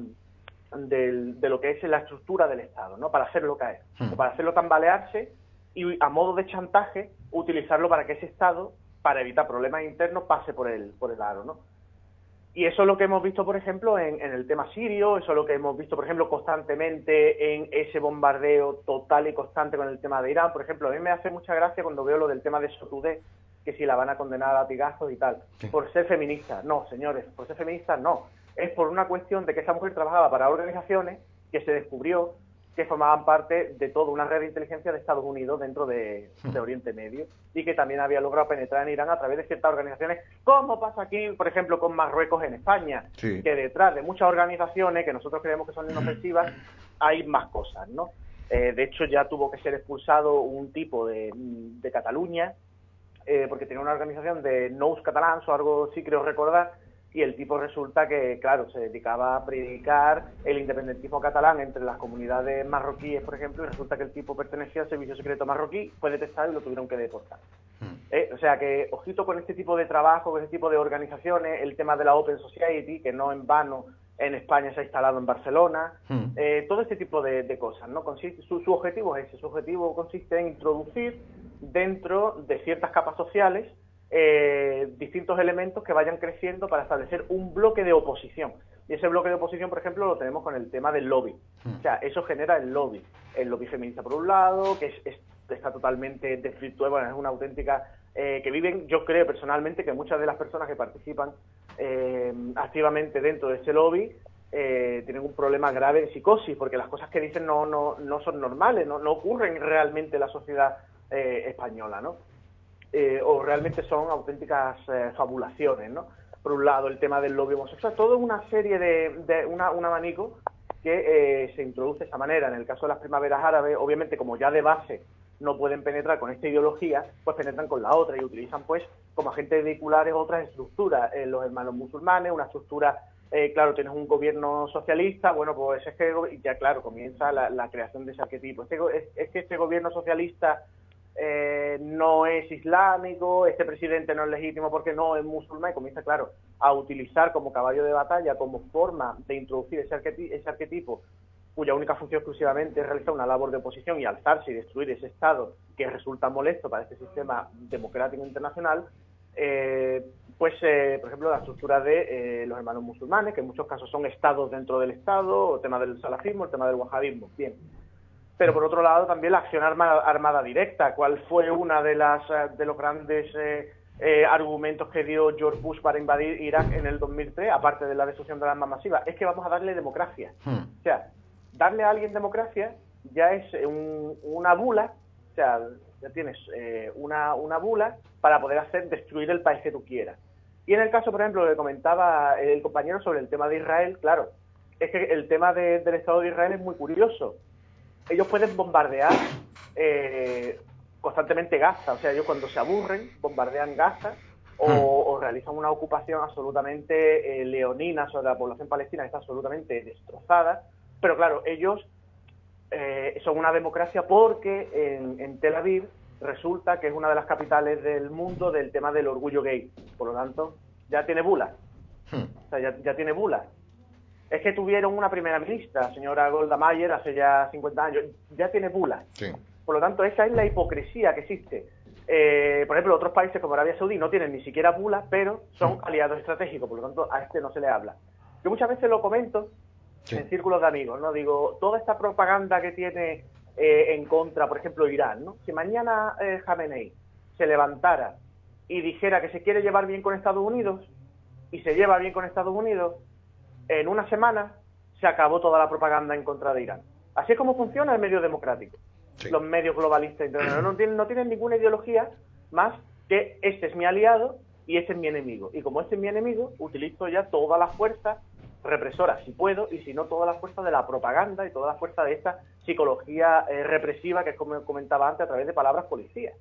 de lo que es la estructura del Estado, ¿no? Para hacerlo caer, hmm. para hacerlo tambalearse y a modo de chantaje utilizarlo para que ese Estado, para evitar problemas internos, pase por el, por el aro, ¿no? Y eso es lo que hemos visto, por ejemplo, en, el tema sirio, eso es lo que hemos visto, por ejemplo, constantemente en ese bombardeo total y constante con el tema de Irán. Por ejemplo, a mí me hace mucha gracia cuando veo lo del tema de Sotudé, que si la van a condenar a latigazos y tal, por ser feminista. No, señores, por ser feminista no es por una cuestión de que esa mujer trabajaba para organizaciones que se descubrió que formaban parte de toda una red de inteligencia de Estados Unidos dentro de, Hmm. Oriente Medio y que también había logrado penetrar en Irán a través de ciertas organizaciones, como pasa aquí, por ejemplo, con Marruecos en España, Sí. que detrás de muchas organizaciones que nosotros creemos que son inofensivas, hay más cosas, ¿no? Eh, de hecho, ya tuvo que ser expulsado un tipo de, de Cataluña, eh, porque tenía una organización de Nous Catalans o algo así, creo recordar, y el tipo resulta que, claro, se dedicaba a predicar el independentismo catalán entre las comunidades marroquíes, por ejemplo, y resulta que el tipo pertenecía al servicio secreto marroquí, fue detectado y lo tuvieron que deportar. Hmm. Eh, o sea que, ojito con este tipo de trabajo, con este tipo de organizaciones, el tema de la Open Society, que no en vano en España se ha instalado en Barcelona, Hmm. eh, todo este tipo de, de cosas, ¿no? Consiste, su, su objetivo es ese, su objetivo consiste en introducir dentro de ciertas capas sociales eh, distintos elementos que vayan creciendo para establecer un bloque de oposición. Y ese bloque de oposición, por ejemplo, lo tenemos con el tema del lobby. Hmm. O sea, eso genera el lobby. El lobby feminista, por un lado, que es, es- está totalmente desvirtuado, bueno, es una auténtica... eh, que viven, yo creo personalmente que muchas de las personas que participan eh, activamente dentro de ese lobby eh, tienen un problema grave de psicosis, porque las cosas que dicen no, no, no son normales, no, no ocurren realmente en la sociedad eh, española, ¿no? Eh, o realmente son auténticas eh, fabulaciones, ¿no? Por un lado, el tema del lobby homosexual, todo una serie de, de una, un abanico que eh, se introduce de esa manera. En el caso de las primaveras árabes, obviamente, como ya de base no pueden penetrar con esta ideología, pues penetran con la otra y utilizan, pues, como agentes vehiculares otras estructuras. Eh, los hermanos musulmanes, una estructura, eh, claro, tienes un gobierno socialista, bueno, pues es que ya, claro, comienza la, creación de ese arquetipo. Este es, es que este gobierno socialista eh, no es islámico, este presidente no es legítimo porque no es musulmán y comienza, claro, a utilizar como caballo de batalla, como forma de introducir ese, arqueti- ese arquetipo cuya única función exclusivamente es realizar una labor de oposición y alzarse y destruir ese Estado que resulta molesto para este sistema democrático internacional, eh, pues, eh, por ejemplo, la estructura de eh, los hermanos musulmanes, que en muchos casos son estados dentro del Estado, el tema del salafismo, el tema del wahabismo, bien. Pero por otro lado también la acción armada, armada directa, cuál fue una de las eh, de los grandes eh, eh, argumentos que dio George Bush para invadir Irak en el 2003, aparte de la destrucción de las armas masivas, es que vamos a darle democracia. Hmm. O sea, darle a alguien democracia ya es un- una bula, o sea, ya tienes eh, una, una bula para poder hacer destruir el país que tú quieras. Y en el caso, por ejemplo, que comentaba el compañero sobre el tema de Israel, claro, es que el tema de- del Estado de Israel es muy curioso. Ellos pueden bombardear eh, constantemente Gaza, o sea, ellos cuando se aburren bombardean Gaza o, o realizan una ocupación absolutamente eh, leonina sobre la población palestina que está absolutamente destrozada, pero claro, ellos eh, son una democracia porque en, en Tel Aviv resulta que es una de las capitales del mundo del tema del orgullo gay. Por lo tanto, ya tiene bula. Hmm. O sea, ya, ya tiene bula. Es que tuvieron una primera ministra, señora Golda Meir, hace ya 50 años. Ya tiene bula. Sí. Por lo tanto, esa es la hipocresía que existe. Eh, por ejemplo, otros países como Arabia Saudí no tienen ni siquiera bula, pero son aliados estratégicos. Por lo tanto, a este no se le habla. Yo muchas veces lo comento Sí. en círculos de amigos, ¿no? Digo, toda esta propaganda que tiene eh, en contra, por ejemplo, Irán, ¿no? Si mañana eh, Khamenei se levantara y dijera que se quiere llevar bien con Estados Unidos y se lleva bien con Estados Unidos, en una semana se acabó toda la propaganda en contra de Irán. Así es como funciona el medio democrático. Sí. Los medios globalistas internacionales no tienen, no tienen ninguna ideología más que este es mi aliado y este es mi enemigo. Y como este es mi enemigo, utilizo ya toda la fuerza represora, si puedo, y si no, toda la fuerza de la propaganda y toda la fuerza de esta psicología eh, represiva que es como comentaba antes a través de palabras policías.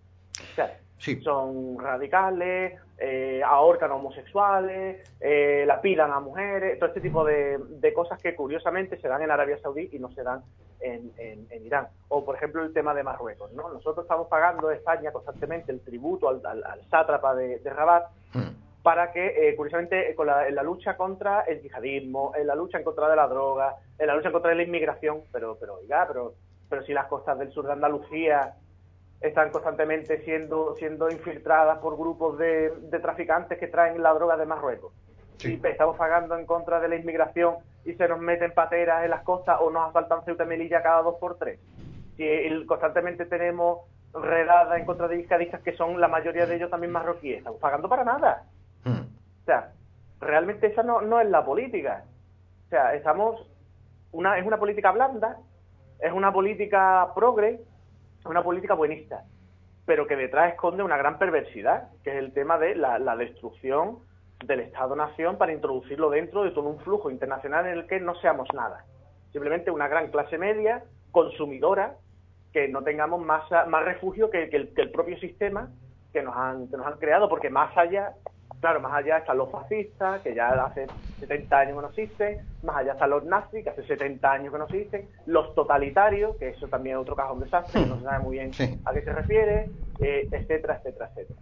O sea, Sí. son radicales, eh, ahorcan a homosexuales, eh, lapidan a mujeres, todo este tipo de, de cosas que curiosamente se dan en Arabia Saudí y no se dan en, en- en Irán. O, por ejemplo, el tema de Marruecos. ¿no? Nosotros estamos pagando a España constantemente el tributo al, al- al sátrapa de, de Rabat Hmm. para que, eh, curiosamente, eh, con la, en la lucha contra el yihadismo, en la lucha en contra de la droga, en la lucha en contra de la inmigración, pero, pero, oiga, pero, pero si las costas del sur de Andalucía están constantemente siendo, siendo infiltradas por grupos de, de traficantes que traen la droga de Marruecos. Sí. Y estamos pagando en contra de la inmigración y se nos meten pateras en las costas o nos asaltan Ceuta y Melilla cada dos por tres. Si el- constantemente tenemos redadas en contra de yihadistas que son la mayoría de ellos también marroquíes, estamos pagando para nada. Hmm. O sea, realmente esa no, no es la política. O sea, estamos una es una política blanda es una política progre, una política buenista, pero que detrás esconde una gran perversidad, que es el tema de la, destrucción del Estado-Nación para introducirlo dentro de todo un flujo internacional en el que no seamos nada. Simplemente una gran clase media, consumidora, que no tengamos más, más refugio que, el, propio sistema que nos, han, que nos han creado, porque más allá, claro, más allá están los fascistas, que ya hace 70 años que no existen, más allá están los nazis, que hace 70 años que no existen, los totalitarios, que eso también es otro cajón desastre, que no se sabe muy bien a qué se refiere, eh, etcétera, etcétera, etcétera.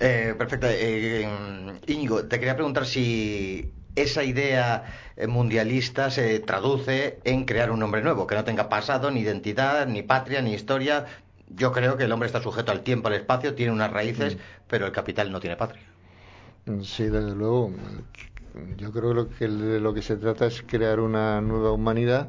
Eh, perfecto. Eh, Íñigo, te quería preguntar si esa idea eh, mundialista se traduce en crear un hombre nuevo, que no tenga pasado, ni identidad, ni patria, ni historia. Yo creo que el hombre está sujeto al tiempo, al espacio, tiene unas raíces, mm. pero el capital no tiene patria. Sí, desde luego. Yo creo que de lo que se trata es crear una nueva humanidad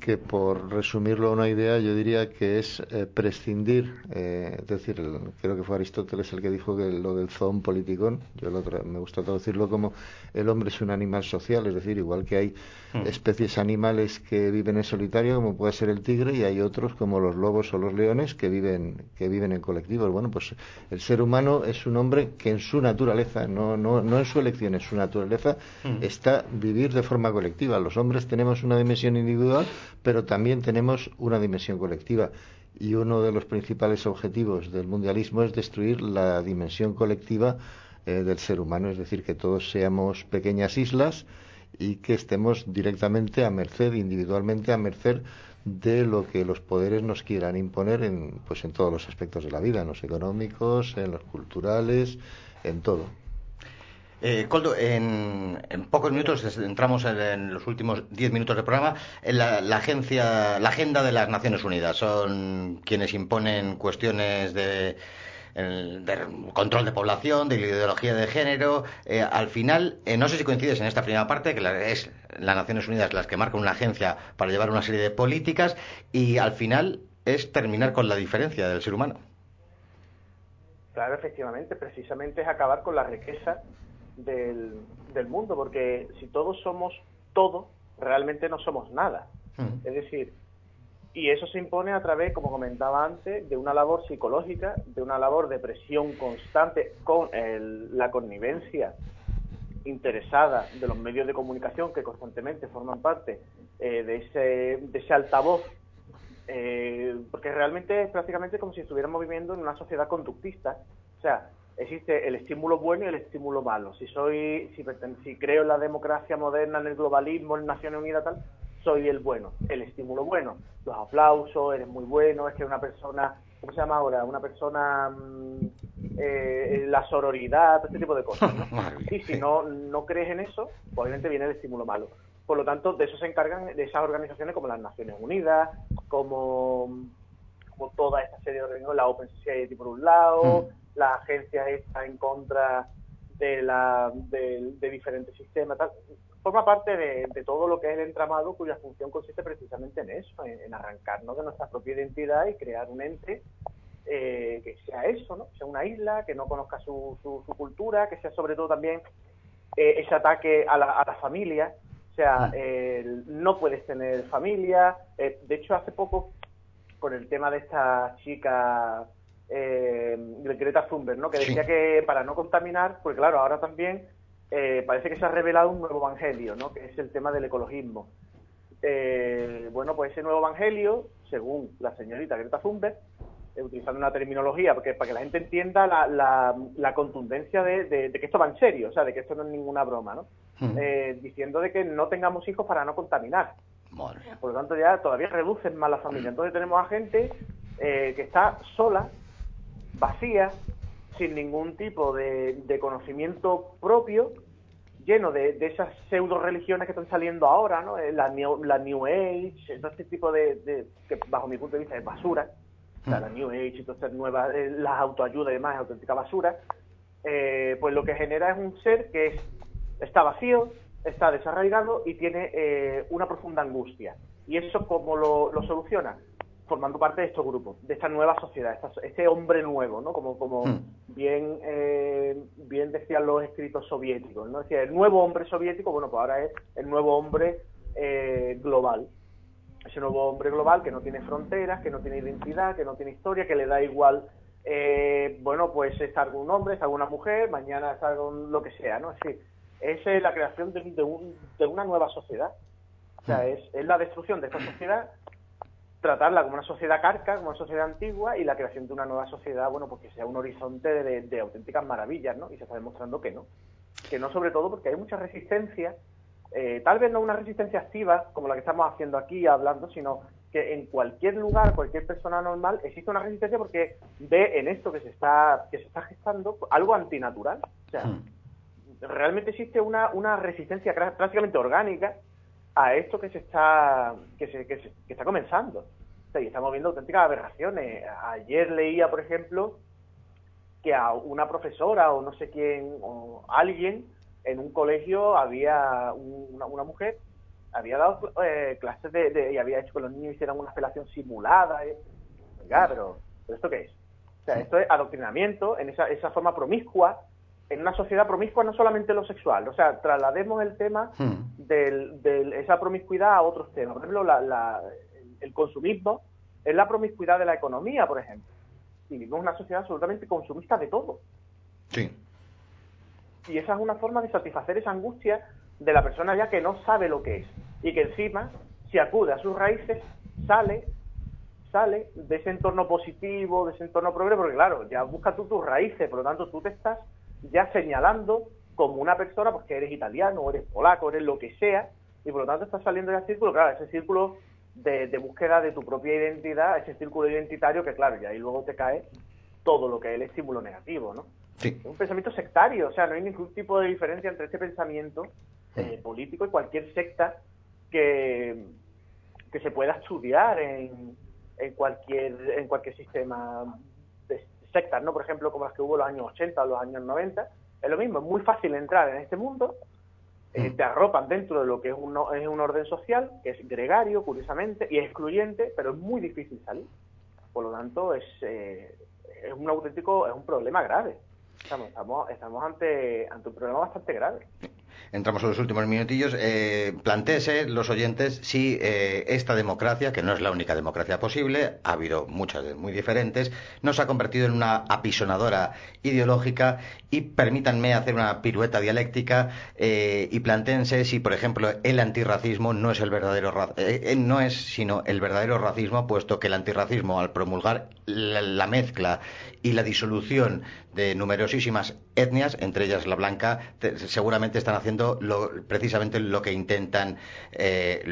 que por resumirlo a una idea yo diría que es eh, prescindir, eh, es decir, creo que fue Aristóteles el que dijo que lo del zoon politikon, yo me gusta traducirlo como el hombre es un animal social, es decir, igual que hay hmm. especies animales que viven en solitario como puede ser el tigre y hay otros como los lobos o los leones que viven que viven en colectivos. Bueno, pues el ser humano es un hombre que en su naturaleza, no no no en su elección, en su naturaleza hmm. está vivir de forma colectiva. Los hombres tenemos una dimensión individual pero también tenemos una dimensión colectiva. Y uno de los principales objetivos del mundialismo es destruir la dimensión colectiva eh, del ser humano, es decir, que todos seamos pequeñas islas y que estemos directamente a merced, individualmente a merced de lo que los poderes nos quieran imponer en, pues en todos los aspectos de la vida, en los económicos, en los culturales, en todo. Eh, Coldo, en, pocos minutos entramos en, los últimos diez minutos del programa. En la, agencia, la agenda de las Naciones Unidas son quienes imponen cuestiones de, control de población, de ideología de género. Eh, al final, eh, no sé si coincides en esta primera parte, que es las Naciones Unidas las que marcan una agencia para llevar una serie de políticas y al final es terminar con la diferencia del ser humano. Claro, efectivamente, precisamente es acabar con la riqueza del, del mundo, porque si todos somos todo, realmente no somos nada. Hmm. Es decir, y eso se impone a través, como comentaba antes, de una labor psicológica, de una labor de presión constante con la connivencia interesada de los medios de comunicación que constantemente forman parte eh, de, ese, de ese altavoz, eh, porque realmente es prácticamente como si estuviéramos viviendo en una sociedad conductista. O sea, existe el estímulo bueno y el estímulo malo. Si soy, si, si creo en la democracia moderna, en el globalismo, en Naciones Unidas, tal, soy el bueno, el estímulo bueno, los aplausos, eres muy bueno, es que una persona, ¿cómo se llama ahora? Una persona, mm, eh, la sororidad, este tipo de cosas. Y si no, no crees en eso, obviamente viene el estímulo malo. Por lo tanto, de eso se encargan de esas organizaciones como las Naciones Unidas, como, como toda esta serie de organizaciones, la Open Society por un lado, mm la agencia está en contra de, la, de, diferentes sistemas, forma parte de, todo lo que es el entramado cuya función consiste precisamente en eso, en, arrancarnos de nuestra propia identidad y crear un ente eh, que sea eso, ¿no? sea una isla, que no conozca su, su, cultura, que sea sobre todo también eh, ese ataque a la, a la familia, o sea, mm. no puedes tener familia, eh, de hecho hace poco con el tema de esta chica eh, Greta Thunberg, ¿no? que decía que para no contaminar, pues claro, ahora también eh, parece que se ha revelado un nuevo evangelio, ¿no? que es el tema del ecologismo. Eh, bueno, pues ese nuevo evangelio, según la señorita Greta Thunberg, eh, utilizando una terminología porque, para que la gente entienda la, la, contundencia de, que esto va en serio, o sea, de que esto no es ninguna broma, ¿no? diciendo de que no tengamos hijos para no contaminar. Por lo tanto, ya todavía reducen más la familia. Entonces tenemos a gente que está sola vacía, sin ningún tipo de, conocimiento propio, lleno de, esas pseudo religiones que están saliendo ahora, ¿no? Eh, la New, la New Age, todo este tipo de, que bajo mi punto de vista es basura, la hmm. New Age y todas estas nuevas, eh, las autoayudas y demás, es auténtica basura, eh, pues lo que genera es un ser que es, está vacío, está desarraigado y tiene una profunda angustia. ¿Y eso cómo lo, lo soluciona? Formando parte de estos grupos, de esta nueva sociedad, este hombre nuevo, ¿no? Como, como hmm. bien, eh, bien decían los escritos soviéticos, ¿no? Decía, el nuevo hombre soviético, bueno, pues ahora es el nuevo hombre eh, global. ese nuevo hombre global que no tiene fronteras, que no tiene identidad, que no tiene historia, que le da igual, eh, bueno, pues es algún hombre, es alguna mujer, mañana es algo lo que sea, ¿no? Es decir, es la creación de, de, una nueva sociedad. O sea, es, es la destrucción de esta sociedad tratarla como una sociedad carca, como una sociedad antigua, y la creación de una nueva sociedad, bueno, porque sea un horizonte de, auténticas maravillas, ¿no? Y se está demostrando que no. Que no, sobre todo, porque hay mucha resistencia, eh, tal vez no una resistencia activa, como la que estamos haciendo aquí hablando, sino que en cualquier lugar, cualquier persona normal, existe una resistencia porque ve en esto que se está, que se está gestando algo antinatural. O sea, hmm. realmente existe una, una resistencia prácticamente orgánica a esto que se está que se, que, está comenzando. y estamos viendo auténticas aberraciones. Ayer leía, por ejemplo, que a una profesora o no sé quién, o alguien en un colegio había una, mujer, había dado eh, clases de, y había hecho que los niños hicieran una apelación simulada. ¿eh? Pero, pero ¿esto qué es? O sea, esto es adoctrinamiento en esa, esa forma promiscua en una sociedad promiscua no solamente lo sexual, o sea, traslademos el tema hmm. de esa promiscuidad a otros temas. Por ejemplo, el consumismo es la promiscuidad de la economía, por ejemplo. Y vivimos una sociedad absolutamente consumista de todo. Sí. Y esa es una forma de satisfacer esa angustia de la persona ya que no sabe lo que es. Y que encima, si acude a sus raíces, sale sale de ese entorno positivo, de ese entorno progreso, porque claro, ya busca tú tus raíces, por lo tanto tú te estás ya señalando como una persona, porque eres italiano, eres polaco, eres lo que sea, y por lo tanto estás saliendo de ese círculo, claro, ese círculo de, búsqueda de tu propia identidad, ese círculo identitario que, claro, y ahí luego te cae todo lo que es el estímulo negativo, ¿no? Sí. Es un pensamiento sectario, o sea, no hay ningún tipo de diferencia entre este pensamiento eh, político y cualquier secta que, que se pueda estudiar en, en cualquier en cualquier sistema sectas, ¿no? Por ejemplo, como las que hubo en los años 80 o los años 90. Es lo mismo, es muy fácil entrar en este mundo, eh, te arropan dentro de lo que es un, es un orden social, que es gregario, curiosamente, y excluyente, pero es muy difícil salir. Por lo tanto, es, eh, es un auténtico, es un problema grave. Estamos, estamos, estamos ante, ante un problema bastante grave entramos en los últimos minutillos, eh, los oyentes si eh, esta democracia, que no es la única democracia posible, ha habido muchas muy diferentes, nos ha convertido en una apisonadora ideológica y permítanme hacer una pirueta dialéctica eh, y planteense si, por ejemplo, el antirracismo no es el verdadero eh, no es sino el verdadero racismo, puesto que el antirracismo al promulgar la mezcla y la disolución de numerosísimas etnias, entre ellas la blanca, seguramente están haciendo precisamente lo que intentan eh,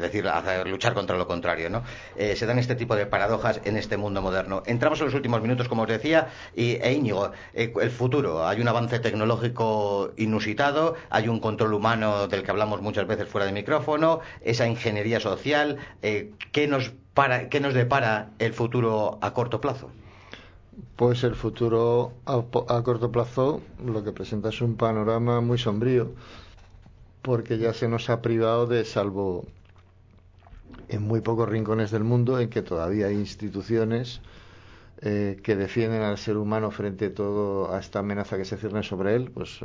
decir, luchar contra lo contrario. ¿no? Eh, se dan este tipo de paradojas en este mundo moderno. Entramos en los últimos minutos, como os decía, y, e Íñigo, eh, el futuro. Hay un avance tecnológico inusitado, hay un control humano del que hablamos muchas veces fuera de micrófono, esa ingeniería social. ¿qué, nos para, ¿Qué nos depara el futuro a corto plazo? Pues el futuro a, corto plazo lo que presenta es un panorama muy sombrío, porque ya se nos ha privado de, salvo en muy pocos rincones del mundo, en que todavía hay instituciones eh, que defienden al ser humano frente a todo a esta amenaza que se cierne sobre él, pues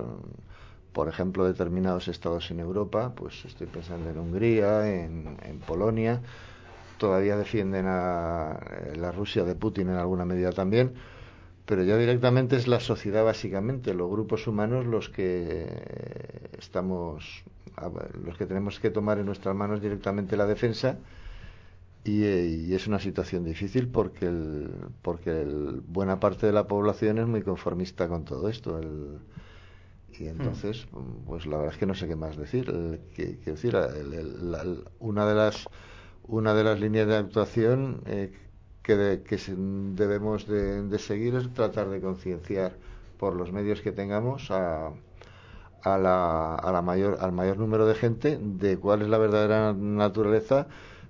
por ejemplo determinados estados en Europa, pues estoy pensando en Hungría, en Polonia, todavía defienden a eh, la Rusia de Putin en alguna medida también, pero ya directamente es la sociedad básicamente, los grupos humanos los que estamos, los que tenemos que tomar en nuestras manos directamente la defensa y, eh, es una situación difícil porque porque buena parte de la población es muy conformista con todo esto. y hmm. entonces, pues la verdad es que no sé qué más decir. que, decir, una de las una de las líneas de actuación eh, que, debemos de, seguir es tratar de concienciar por los medios que tengamos a, a la, a la mayor, al mayor número de gente de cuál es la verdadera naturaleza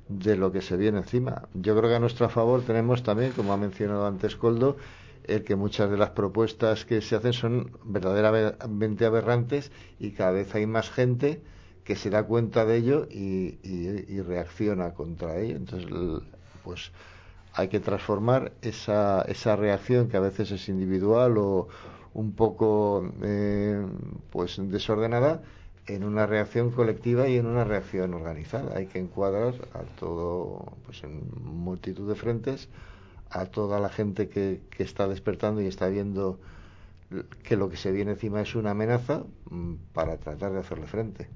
de lo que se viene encima. Yo creo que a nuestro favor tenemos también, como ha mencionado antes Coldo, el que muchas de las propuestas que se hacen son verdaderamente aberrantes y cada vez hay más gente que se da cuenta de ello y, reacciona contra ello. Entonces, pues hay que transformar esa, esa reacción que a veces es individual o un poco eh, pues desordenada en una reacción colectiva y en una reacción organizada. Hay que encuadrar a todo, pues en multitud de frentes, a toda la gente que, que está despertando y está viendo que lo que se viene encima es una amenaza mm, para tratar de hacerle frente.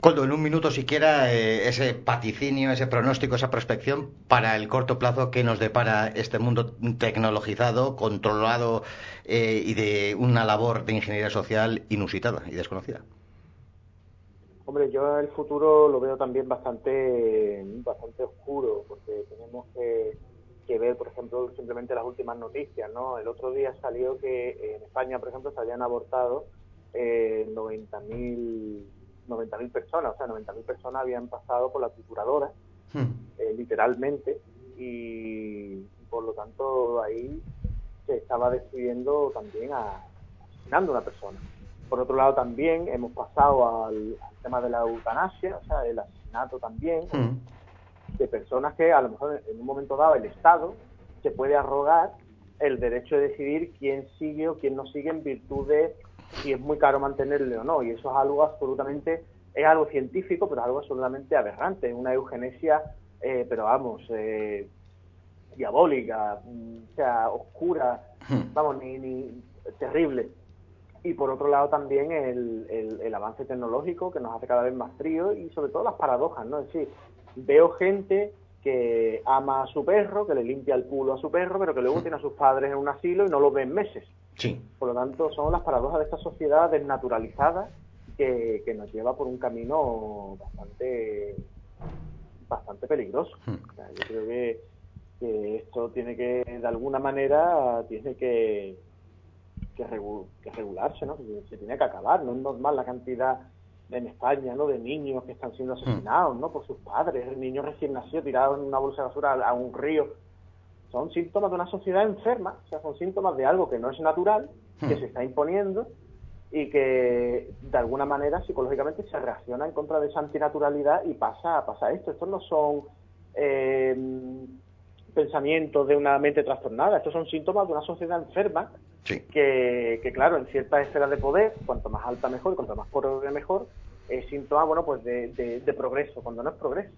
Coldo, en un minuto siquiera eh, ese paticinio, ese pronóstico, esa prospección para el corto plazo que nos depara este mundo tecnologizado, controlado eh, y de una labor de ingeniería social inusitada y desconocida. Hombre, yo el futuro lo veo también bastante, bastante oscuro, porque tenemos que que ver, por ejemplo, simplemente las últimas noticias, ¿no? El otro día salió que en España, por ejemplo, se habían abortado eh, 90.000 90 personas, o sea, 90.000 personas habían pasado por la trituradora, hmm. eh, literalmente, y por lo tanto ahí se estaba destruyendo también a, asesinando a una persona. Por otro lado, también hemos pasado al, tema de la eutanasia, o sea, el asesinato también, hmm de personas que a lo mejor en un momento dado el Estado se puede arrogar el derecho de decidir quién sigue o quién no sigue en virtud de si es muy caro mantenerle o no. Y eso es algo absolutamente, es algo científico, pero es algo absolutamente aberrante, es una eugenesia, eh, pero vamos, eh, diabólica, mm, o sea, oscura, hmm. vamos, ni, ni terrible. Y por otro lado también el, el, el, avance tecnológico que nos hace cada vez más frío y sobre todo las paradojas, ¿no? Es decir, veo gente que ama a su perro, que le limpia el culo a su perro, pero que luego tiene a sus padres en un asilo y no lo ven meses. Sí. Por lo tanto, son las paradojas de esta sociedad desnaturalizada que, que nos lleva por un camino bastante bastante peligroso. Hmm. yo creo que, que, esto tiene que, de alguna manera, tiene que, que, regularse, ¿no? se tiene que acabar. No es normal la cantidad en España, ¿no? De niños que están siendo asesinados, ¿no? Por sus padres, niños recién nacidos tirados en una bolsa de basura a, un río. Son síntomas de una sociedad enferma, o sea, son síntomas de algo que no es natural, que se está imponiendo y que de alguna manera psicológicamente se reacciona en contra de esa antinaturalidad y pasa, pasa esto. Estos no son eh, pensamientos de una mente trastornada, estos son síntomas de una sociedad enferma que, que, claro, en ciertas esferas de poder, cuanto más alta mejor, cuanto más poder mejor, es síntoma, bueno, pues de, de, progreso, cuando no es progreso.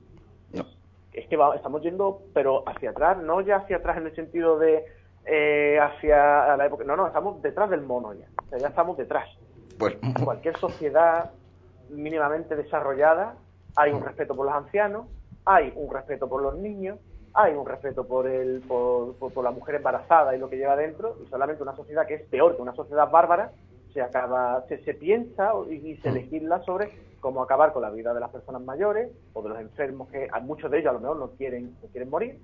Es que estamos yendo, pero hacia atrás, no ya hacia atrás en el sentido de eh, hacia la época, no, no, estamos detrás del mono ya, o sea, ya estamos detrás. Pues, cualquier sociedad mínimamente desarrollada, hay un respeto por los ancianos, hay un respeto por los niños, hay un respeto por, el, por, por, la mujer embarazada y lo que lleva dentro, y solamente una sociedad que es peor que una sociedad bárbara, se acaba, se, se piensa y, se mm. legisla sobre cómo acabar con la vida de las personas mayores o de los enfermos que a muchos de ellos a lo mejor no quieren, no quieren morir.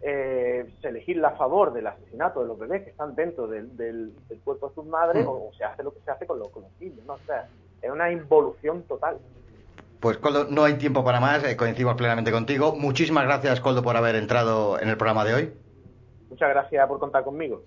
Eh, se legisla a favor del asesinato de los bebés que están dentro del, del, cuerpo de sus madres mm. o, se hace lo que se hace con, los, con los niños, ¿no? O sea, es una involución total. Pues Coldo, no hay tiempo para más, eh, coincidimos plenamente contigo. Muchísimas gracias, Coldo, por haber entrado en el programa de hoy. Muchas gracias por contar conmigo.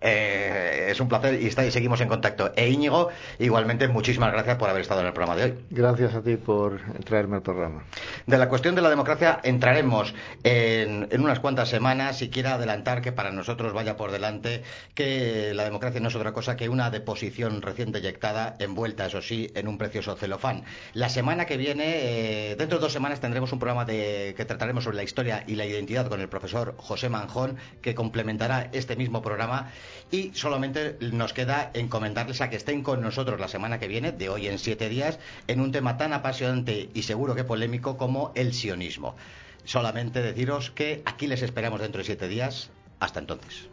Eh, es un placer y, está, y seguimos en contacto. E Íñigo, igualmente, muchísimas gracias por haber estado en el programa de hoy. Gracias a ti por traerme al programa. De la cuestión de la democracia entraremos en, en unas cuantas semanas y quiero adelantar que para nosotros vaya por delante que la democracia no es otra cosa que una deposición recién deyectada, envuelta, eso sí, en un precioso celofán. La semana que viene, eh, dentro de dos semanas, tendremos un programa de, que trataremos sobre la historia y la identidad con el profesor José Manjón, que complementará este mismo programa y solamente nos queda encomendarles a que estén con nosotros la semana que viene, de hoy en siete días, en un tema tan apasionante y seguro que polémico como el sionismo. Solamente deciros que aquí les esperamos dentro de siete días. Hasta entonces.